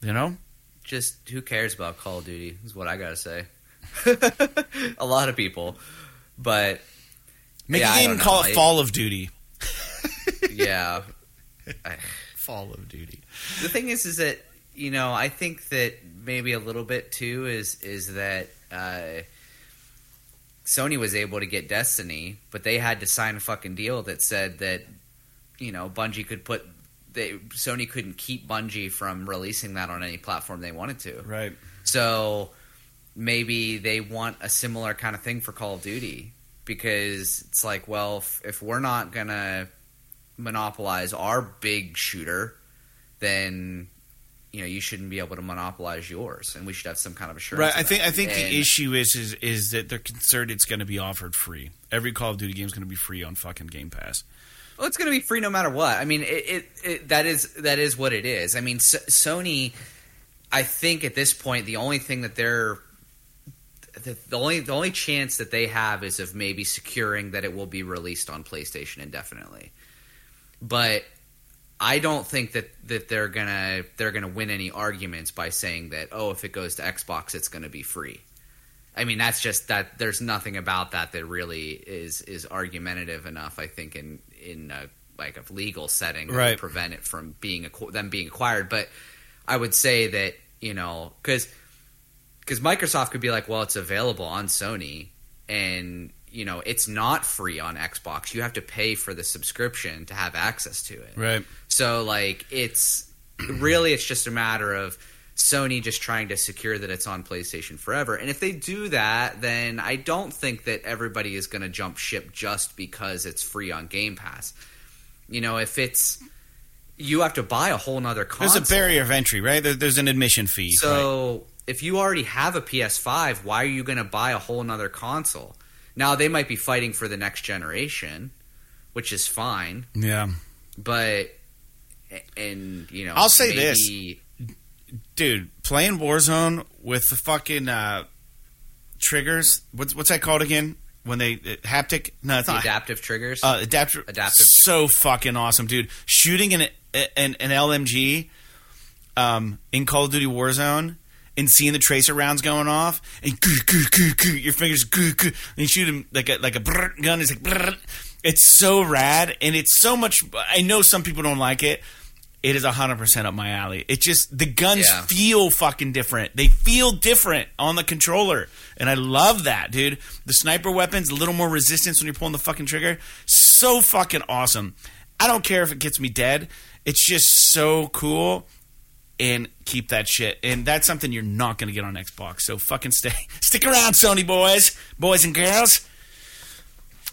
You know? Just who cares about Call of Duty is what I gotta say. a lot of people, but Make Yeah, a game and call it Fall of Duty. Yeah. Fall of Duty. the thing is, is that you know, I think that maybe a little bit too is is that uh, Sony was able to get Destiny, but they had to sign a fucking deal that said that you know Bungie could put they Sony couldn't keep Bungie from releasing that on any platform they wanted to. Right. So maybe they want a similar kind of thing for Call of Duty because it's like, well, if, if we're not gonna monopolize our big shooter, then you know you shouldn't be able to monopolize yours, and we should have some kind of assurance. Right. I think. I think And- the issue is is is that they're concerned it's going to be offered free. Every Call of Duty game is going to be free on fucking Game Pass. Well, it's going to be free no matter what. I mean, it, it, it that is that is what it is. I mean, S- Sony. I think at this point, the only thing that they're the, the only the only chance that they have is of maybe securing that it will be released on PlayStation indefinitely. But I don't think that, that they're gonna they're gonna win any arguments by saying that oh if it goes to Xbox it's gonna be free. I mean that's just that there's nothing about that that really is is argumentative enough I think in in a, like a legal setting Right. prevent it from being them being acquired. But I would say that you know because because Microsoft could be like well it's available on Sony and you know it's not free on Xbox you have to pay for the subscription to have access to it. Right. So like it's really it's just a matter of Sony just trying to secure that it's on PlayStation forever. And if they do that, then I don't think that everybody is going to jump ship just because it's free on Game Pass. You know, if it's you have to buy a whole nother console. There's a barrier of entry, right? There, there's an admission fee. right? So if you already have a PS5, why are you going to buy a whole nother console? Now they might be fighting for the next generation, which is fine, yeah, but and you know I'll say maybe- this. dude, playing Warzone with the fucking uh, triggers. What's what's that called again? When they uh, haptic? No, it's the not. adaptive triggers. Uh, adaptive, Adaptive. so fucking awesome, dude. Shooting an an, an LMG um, in Call of Duty Warzone and seeing the tracer rounds going off and goo, goo, goo, goo, your fingers goo, goo, and you shoot him like a like a gun. It's like brrr. it's so rad and it's so much. I know some people don't like it. It is hundred percent up my alley. It just the guns Yeah. feel fucking different. They feel different on the controller, and I love that, dude. The sniper weapons, a little more resistance when you're pulling the fucking trigger. So fucking awesome. I don't care if it gets me dead. It's just so cool and keep that shit. And that's something you're not going to get on Xbox. So fucking stay, stick around, Sony boys, boys and girls.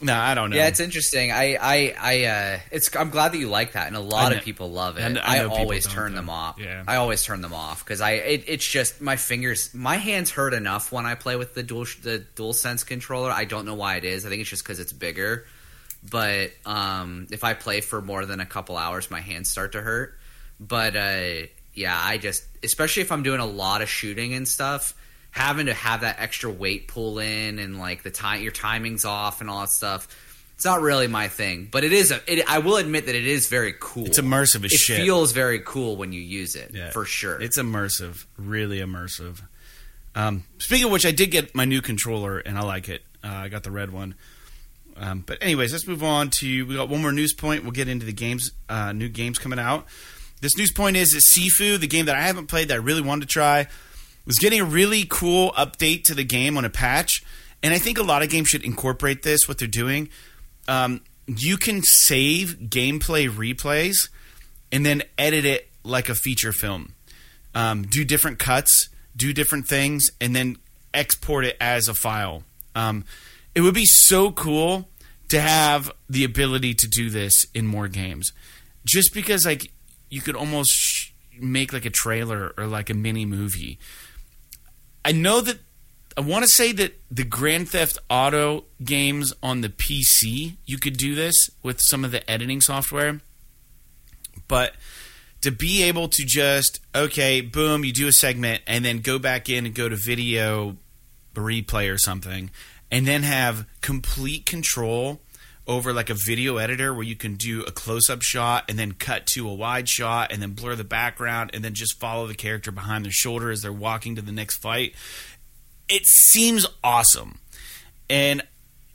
No, I don't know. Yeah, it's interesting. I, I, I, uh, it's. I'm glad that you like that, and a lot know- of people love it. I know- I I, know people always turn them off. Yeah. I always turn them off because I. It, it's just my fingers, my hands hurt enough when I play with the dual the DualSense controller. I don't know why it is. I think it's just because it's bigger. But um, if I play for more than a couple hours, my hands start to hurt. But uh, yeah, I just, especially if I'm doing a lot of shooting and stuff, having to have that extra weight pull in and like the time your timing's off and all that stuff. It's not really my thing, but it is. A, it, I will admit that it is very cool. It's immersive as it shit. feels very cool when you use it, Yeah. for sure. It's immersive, really immersive. Um, speaking of which, I did get my new controller and I like it. Uh, I got the red one. Um, but anyways, let's move on to we got one more news point. We'll get into the games, uh, new games coming out. This news point is that Sifu, the game that I haven't played that I really wanted to try, was getting a really cool update to the game on a patch. And I think a lot of games should incorporate this. What they're doing, um, you can save gameplay replays and then edit it like a feature film. Um, do different cuts, do different things, and then export it as a file. Um, it would be so cool to have the ability to do this in more games, just because like you could almost sh- make like a trailer or like a mini movie. I know that I want to say that the Grand Theft Auto games on the PC, you could do this with some of the editing software. But to be able to just, okay, boom, you do a segment and then go back in and go to video replay or something, and then have complete control over like a video editor where you can do a close up shot and then cut to a wide shot and then blur the background and then just follow the character behind their shoulder as they're walking to the next fight. It seems awesome. And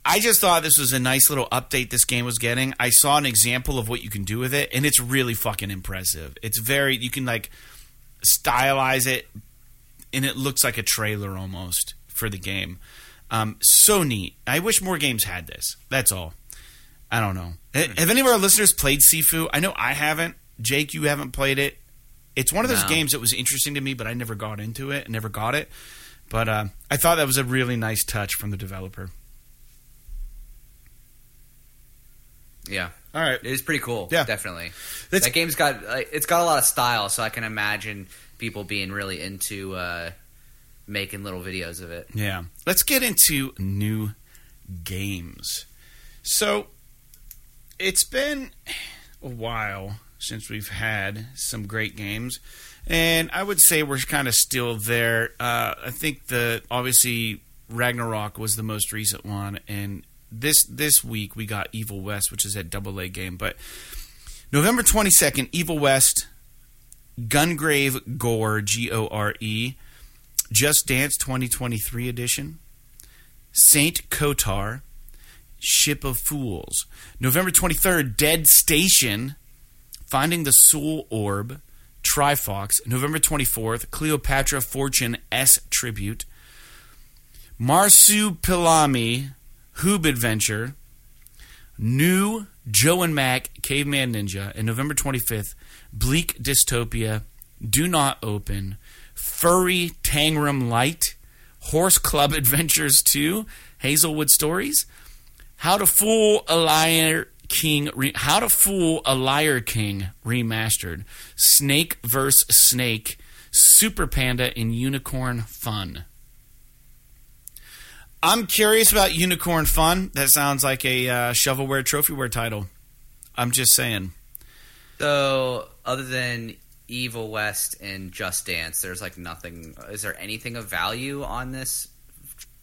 I just thought this was a nice little update this game was getting. I saw an example of what you can do with it, and it's really fucking impressive. It's very, you can like stylize it, and it looks like a trailer almost for the game. Um, so neat. I wish more games had this. That's all. I don't know. Have any of our listeners played Sifu? I know I haven't. Jake, you haven't played it. It's one of those No. games that was interesting to me, but I never got into it. Never got it. But uh, I thought that was a really nice touch from the developer. yeah, All right. it is pretty cool. Yeah. definitely. Let's- that game's got like, it's got a lot of style, so I can imagine people being really into uh, making little videos of it. Yeah. Let's get into new games. So, it's been a while since we've had some great games. And I would say we're kind of still there. Uh, I think the obviously Ragnarok was the most recent one, and this this week we got Evil West, which is a double A game. But November twenty second, Evil West, Gungrave Gore G O R E, Just Dance twenty twenty three edition, Saint Kotar, Ship of Fools, November twenty third, Dead Station, Finding the Soul Orb, Trifox, November 24th, Cleopatra Fortune S Tribute, Marsupilami, Hoobadventure, New Joe and Mac Caveman Ninja, and November 25th, Bleak Dystopia, Do Not Open, Furry Tangram Light, Horse Club Adventures 2, Hazelwood Stories, How to Fool a Liar King, re- How to Fool a Liar King remastered, Snake vs. Snake, Super Panda, and Unicorn Fun. I'm curious about Unicorn Fun. That sounds like a uh, shovelware, trophyware title. I'm just saying. So, other than Evil West and Just Dance, there's like nothing. Is there anything of value on this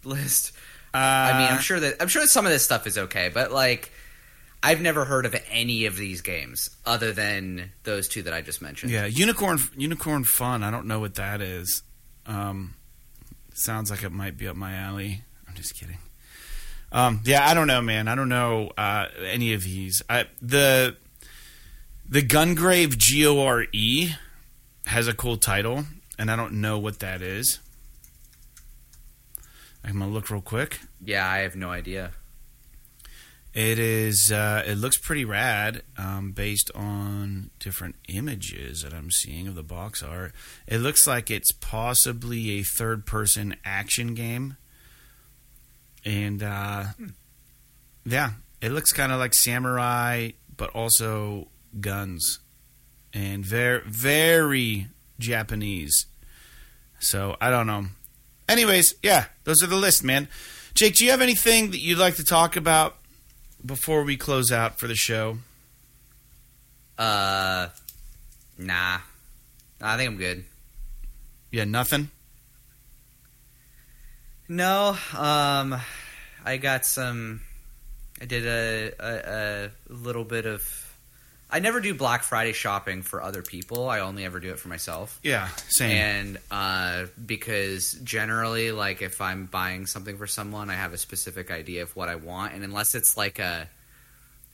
list? Uh, I mean, I'm sure that I'm sure some of this stuff is okay, but like, I've never heard of any of these games other than those two that I just mentioned. Yeah, Unicorn Unicorn Fun. I don't know what that is. Um, sounds like it might be up my alley. I'm just kidding. Um, yeah, I don't know, man. I don't know uh, any of these. I, the the Gungrave G O R E has a cool title, and I don't know what that is. I'm gonna look real quick. Yeah, I have no idea. It is. Uh, it looks pretty rad, um, based on different images that I'm seeing of the box art. It looks like it's possibly a third-person action game, and uh, yeah, it looks kind of like samurai, but also guns, and very, very Japanese. So I don't know. Anyways, yeah, those are the list, man. Jake, do you have anything that you'd like to talk about before we close out for the show? Uh, nah. I think I'm good. Yeah, nothing. No, um, I got some. I did a, a, a little bit of. I never do Black Friday shopping for other people. I only ever do it for myself. Yeah, same. And uh, because generally, like if I'm buying something for someone, I have a specific idea of what I want, and unless it's like a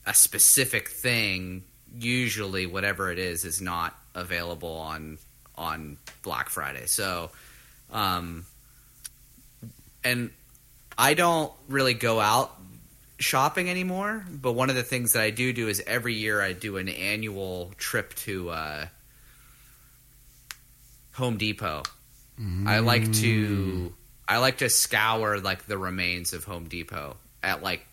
a specific thing, usually whatever it is is not available on on Black Friday. So, um, and I don't really go out shopping anymore. But one of the things that I do do is every year I do an annual trip to uh, Home Depot. I like to I like to scour like the remains of Home Depot at like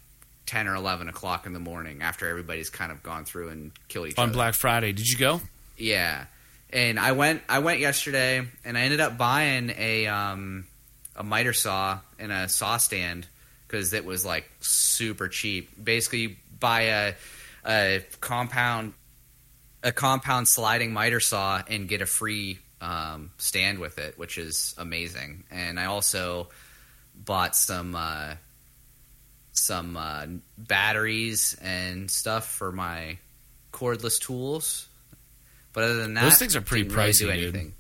ten or eleven o'clock in the morning after everybody's kind of gone through and killed each on other. On Black Friday. Did you go? Yeah, and I went. I went yesterday, and I ended up buying a um, a miter saw and a saw stand because it was like super cheap. Basically, you buy a a compound a compound sliding miter saw and get a free um, stand with it, which is amazing. And I also bought some uh, some uh, batteries and stuff for my cordless tools. But other than that, Those things are pretty didn't really pricey, do dude.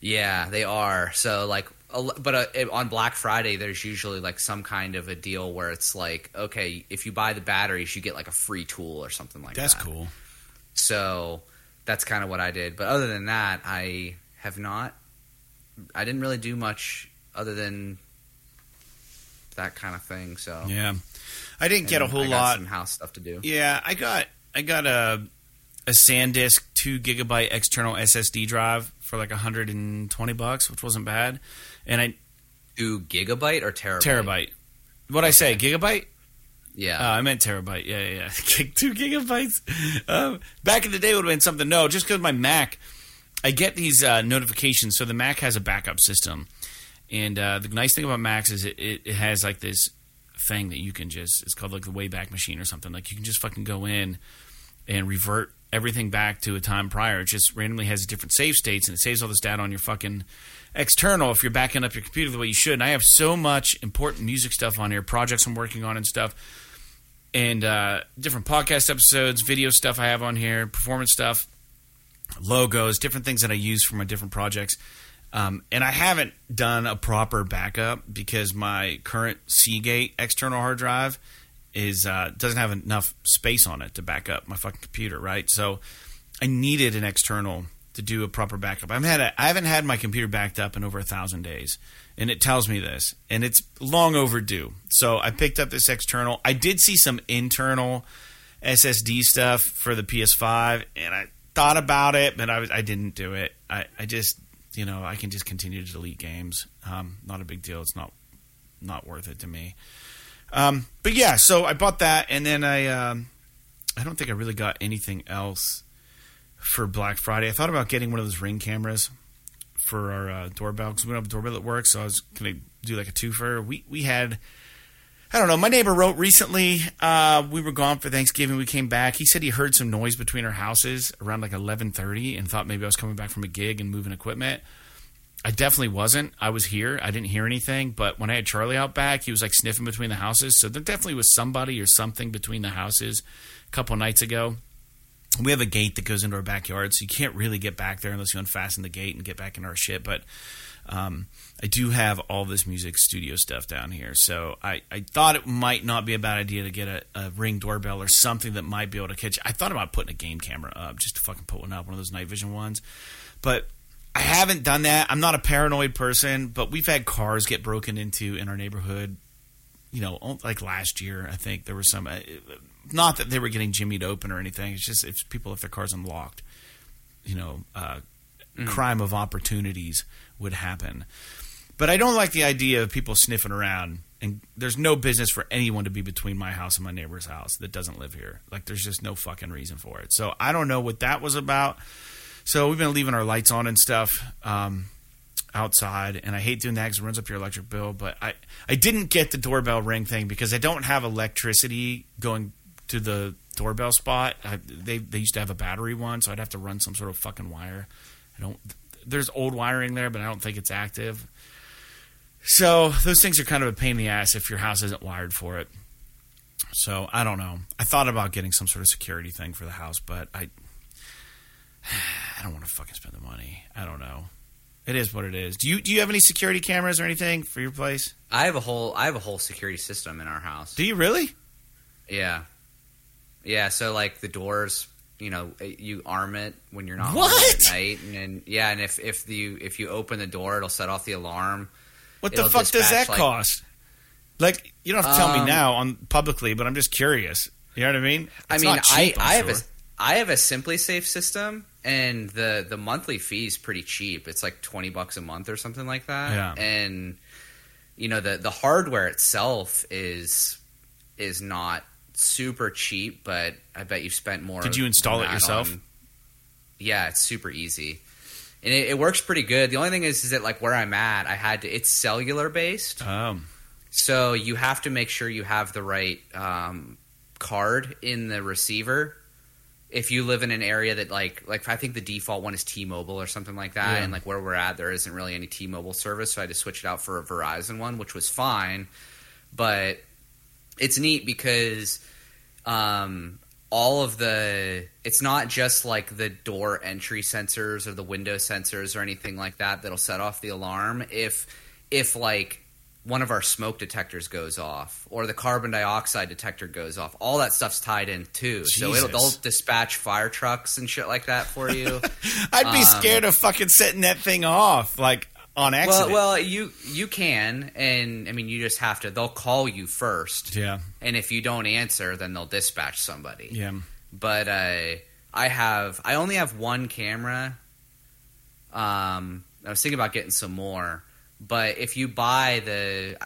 Yeah, they are. So like, but uh, on Black Friday, there's usually like some kind of a deal where it's like, okay, if you buy the batteries, you get like a free tool or something like That's that. That's cool. So that's kind of what I did. But other than that, I have not. I didn't really do much other than that kind of thing. So Yeah, I didn't get a whole lot. Some house stuff to do. Yeah, I got I got a a SanDisk two gigabyte external SSD drive for like hundred and twenty bucks, which wasn't bad. And I Do gigabyte or terabyte? terabyte. What I say, gigabyte? Yeah. Uh, I meant terabyte. Yeah, yeah, yeah. Two gigabytes. Um, back in the day would have been something. No, just because my Mac, I get these uh, notifications. So the Mac has a backup system, and uh, the nice thing about Macs is it, it, it has like this thing that you can just. It's called like the Wayback Machine or something. Like you can just fucking go in and revert everything back to a time prior. It just randomly has different save states, and it saves all this data on your fucking external if you're backing up your computer the way you should. And I have so much important music stuff on here, projects I'm working on and stuff and uh, different podcast episodes, video stuff I have on here, performance stuff, logos, different things that I use for my different projects. Um, and I haven't done a proper backup because my current Seagate external hard drive is uh, doesn't have enough space on it to back up my fucking computer, right? So I needed an external to do a proper backup. I've had a, I haven't had my computer backed up in over a thousand days, and it tells me this, and it's long overdue. So I picked up this external. I did see some internal SSD stuff for the PS5, and I thought about it, but I was I didn't do it. I, I just you know I can just continue to delete games. Um, not a big deal. It's not not worth it to me. Um, but yeah, so I bought that, and then I um, I don't think I really got anything else for Black Friday. I thought about getting one of those ring cameras for our uh, doorbell because we don't have a doorbell that works. So I was gonna do like a twofer. We we had. I don't know. My neighbor wrote recently. Uh, we were gone for Thanksgiving. We came back. He said he heard some noise between our houses around like eleven thirty, and thought maybe I was coming back from a gig and moving equipment. I definitely wasn't. I was here. I didn't hear anything. But when I had Charlie out back, he was like sniffing between the houses. So there definitely was somebody or something between the houses a couple nights ago. We have a gate that goes into our backyard, so you can't really get back there unless you unfasten the gate and get back into our shit. But um, I do have all this music studio stuff down here, so I, I thought it might not be a bad idea to get a, a ring doorbell or something that might be able to catch. I thought about putting a game camera up just to fucking put one up, one of those night vision ones, but I haven't done that. I'm not a paranoid person, but we've had cars get broken into in our neighborhood. You know, like last year, I think there was some. Uh, not that they were getting jimmied open or anything. It's just if people if their cars unlocked, you know, uh, mm. crime of opportunities would happen. But I don't like the idea of people sniffing around. And there's no business for anyone to be between my house and my neighbor's house that doesn't live here. Like, there's just no fucking reason for it. So I don't know what that was about. So we've been leaving our lights on and stuff um, outside, and I hate doing that because it runs up your electric bill. But I I didn't get the doorbell ring thing because I don't have electricity going to the doorbell spot. I, they they used to have a battery one, so I'd have to run some sort of fucking wire. I don't. There's old wiring there, but I don't think it's active. So those things are kind of a pain in the ass if your house isn't wired for it. So I don't know. I thought about getting some sort of security thing for the house, but I I don't want to fucking spend the money. I don't know. It is what it is. Do you do you have any security cameras or anything for your place? I have a whole I have a whole security system in our house. Do you really? Yeah. Yeah, so like the doors, you know, you arm it when you're not what? at night, and then, yeah, and if if you if you open the door, it'll set off the alarm. What the fuck does that like, cost? Like, you don't have to tell um, me now on publicly, but I'm just curious. You know what I mean? It's I mean, cheap, I I sure. have a I have a SimpliSafe system, and the the monthly fee is pretty cheap. It's like twenty bucks a month or something like that. Yeah. And you know the the hardware itself is is not super cheap, but I bet you've spent more. Did you install it yourself? On, yeah, it's super easy, and it, it, works pretty good. The only thing is, is that like where I'm at, I had to. It's cellular based. Um. So you have to make sure you have the right um, card in the receiver if you live in an area that like like I think the default one is T-Mobile or something like that, yeah. and like where we're at, there isn't really any T-Mobile service, so I had to switch it out for a Verizon one, which was fine. But it's neat because um, all of the it's not just like the door entry sensors or the window sensors or anything like that that'll set off the alarm. If if like one of our smoke detectors goes off or the carbon dioxide detector goes off. All that stuff's tied in too. Jesus. So it'll they'll dispatch fire trucks and shit like that for you. I'd be um, scared of fucking setting that thing off like on accident. Well, well, you you can and I mean you just have to they'll call you first. Yeah. And if you don't answer then they'll dispatch somebody. Yeah. But uh, I have I only have one camera. Um I was thinking about getting some more but if you buy the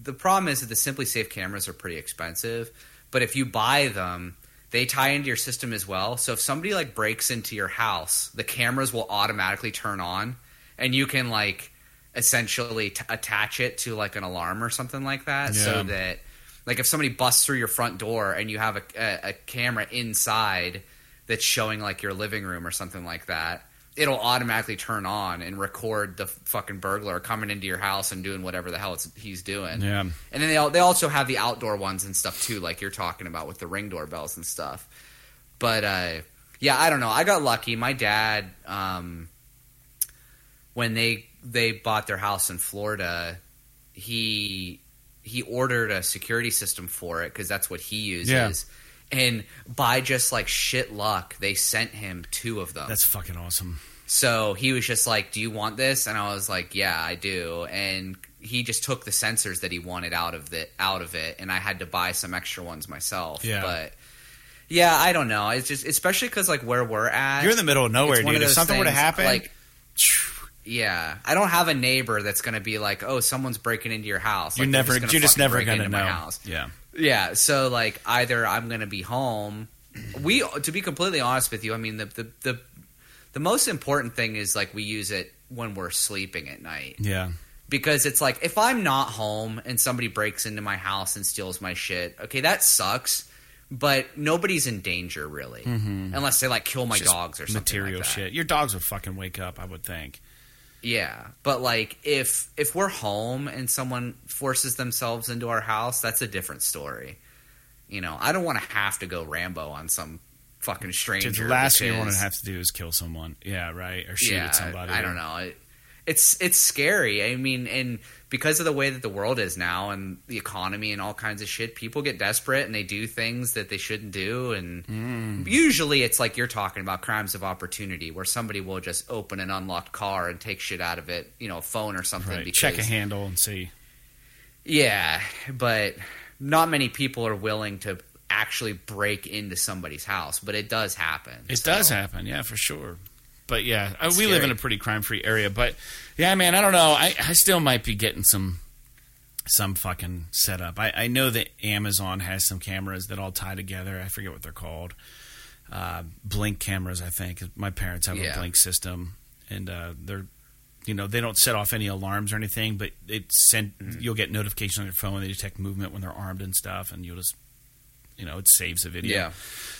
the problem is that the SimpliSafe cameras are pretty expensive. But if you buy them, they tie into your system as well. So if somebody like breaks into your house, the cameras will automatically turn on, and you can like essentially t- attach it to like an alarm or something like that, yeah. so that like if somebody busts through your front door and you have a, a, a camera inside that's showing like your living room or something like that, it'll automatically turn on and record the fucking burglar coming into your house and doing whatever the hell he's doing. Yeah. And then they they also have the outdoor ones and stuff too, like you're talking about with the ring doorbells and stuff. But uh, yeah, I don't know. I got lucky. My dad, um, when they they bought their house in Florida, he he ordered a security system for it because that's what he uses. Yeah and by just like shit luck, they sent him two of them. That's fucking awesome. So he was just like, "Do you want this?" And I was like, "Yeah, I do." And he just took the sensors that he wanted out of the out of it, and I had to buy some extra ones myself. Yeah. But yeah, I don't know. It's just especially because like where we're at, you're in the middle of nowhere, dude. If something things, were to happen, like. Yeah, I don't have a neighbor that's going to be like, "Oh, someone's breaking into your house." Like, you're never, just you're just never going to know. House. Yeah, yeah, so like either I'm going to be home. We to be completely honest with you, I mean the, the the the most important thing is like we use it when we're sleeping at night. Yeah. Because it's like if I'm not home and somebody breaks into my house and steals my shit, okay, that sucks. But nobody's in danger really, mm-hmm. unless they like kill my dogs or something. Material like shit. Your dogs would fucking wake up. I would think. Yeah, but like if if we're home and someone forces themselves into our house, that's a different story. You know, I don't want to have to go Rambo on some fucking stranger. Dude, the last thing you want to have to do is kill someone. Yeah, right. Or shoot yeah, at somebody. I don't know. It, it's it's scary. I mean, and because of the way that the world is now and the economy and all kinds of shit, people get desperate and they do things that they shouldn't do. And Mm. usually, it's like you're talking about crimes of opportunity, where somebody will just open an unlocked car and take shit out of it, you know, a phone or something. Right. Because, Check a handle and see. Yeah, but not many people are willing to actually break into somebody's house, but it does happen. It So, does happen, yeah, for sure. But yeah, uh, we live in a pretty crime-free area. But yeah, man, I don't know. I, I still might be getting some some fucking setup. I, I know that Amazon has some cameras that all tie together. I forget what they're called. Uh, blink cameras, I think. My parents have Yeah. a blink system, and uh, they're you know they don't set off any alarms or anything, but it send Mm-hmm. you'll get notifications on your phone. They detect movement when they're armed and stuff, and you'll just you know it saves the video. Yeah.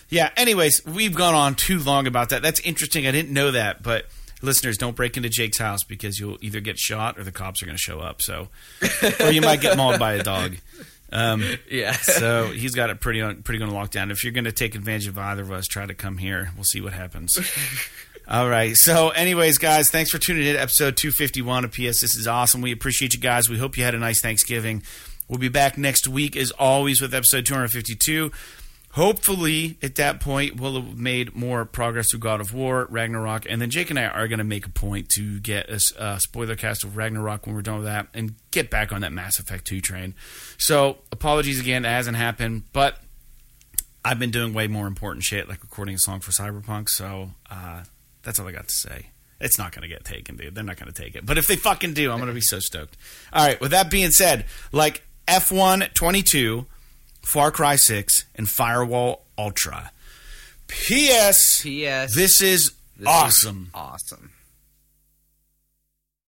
Yeah. Anyways, we've gone on too long about that. That's interesting. I didn't know that, but listeners, don't break into Jake's house because you'll either get shot or the cops are going to show up. So, or you might get mauled by a dog. Um, Yeah. so he's got it pretty on, pretty going to lock down. If you're going to take advantage of either of us, try to come here. We'll see what happens. All right. So, anyways, guys, thanks for tuning in to episode 251 of PS. This is awesome. We appreciate you guys. We hope you had a nice Thanksgiving. We'll be back next week, as always, with episode 252. Hopefully, at that point, we'll have made more progress through God of War, Ragnarok, and then Jake and I are going to make a point to get a spoiler cast of Ragnarok when we're done with that and get back on that Mass Effect 2 train. So, apologies again, it hasn't happened, but I've been doing way more important shit, like recording a song for Cyberpunk, so uh, that's all I got to say. It's not going to get taken, dude. They're not going to take it. But if they fucking do, I'm going to be so stoked. All right, with that being said, like F1 22, Far Cry 6, and Firewall Ultra. P.S. P.S. This is This is awesome. awesome.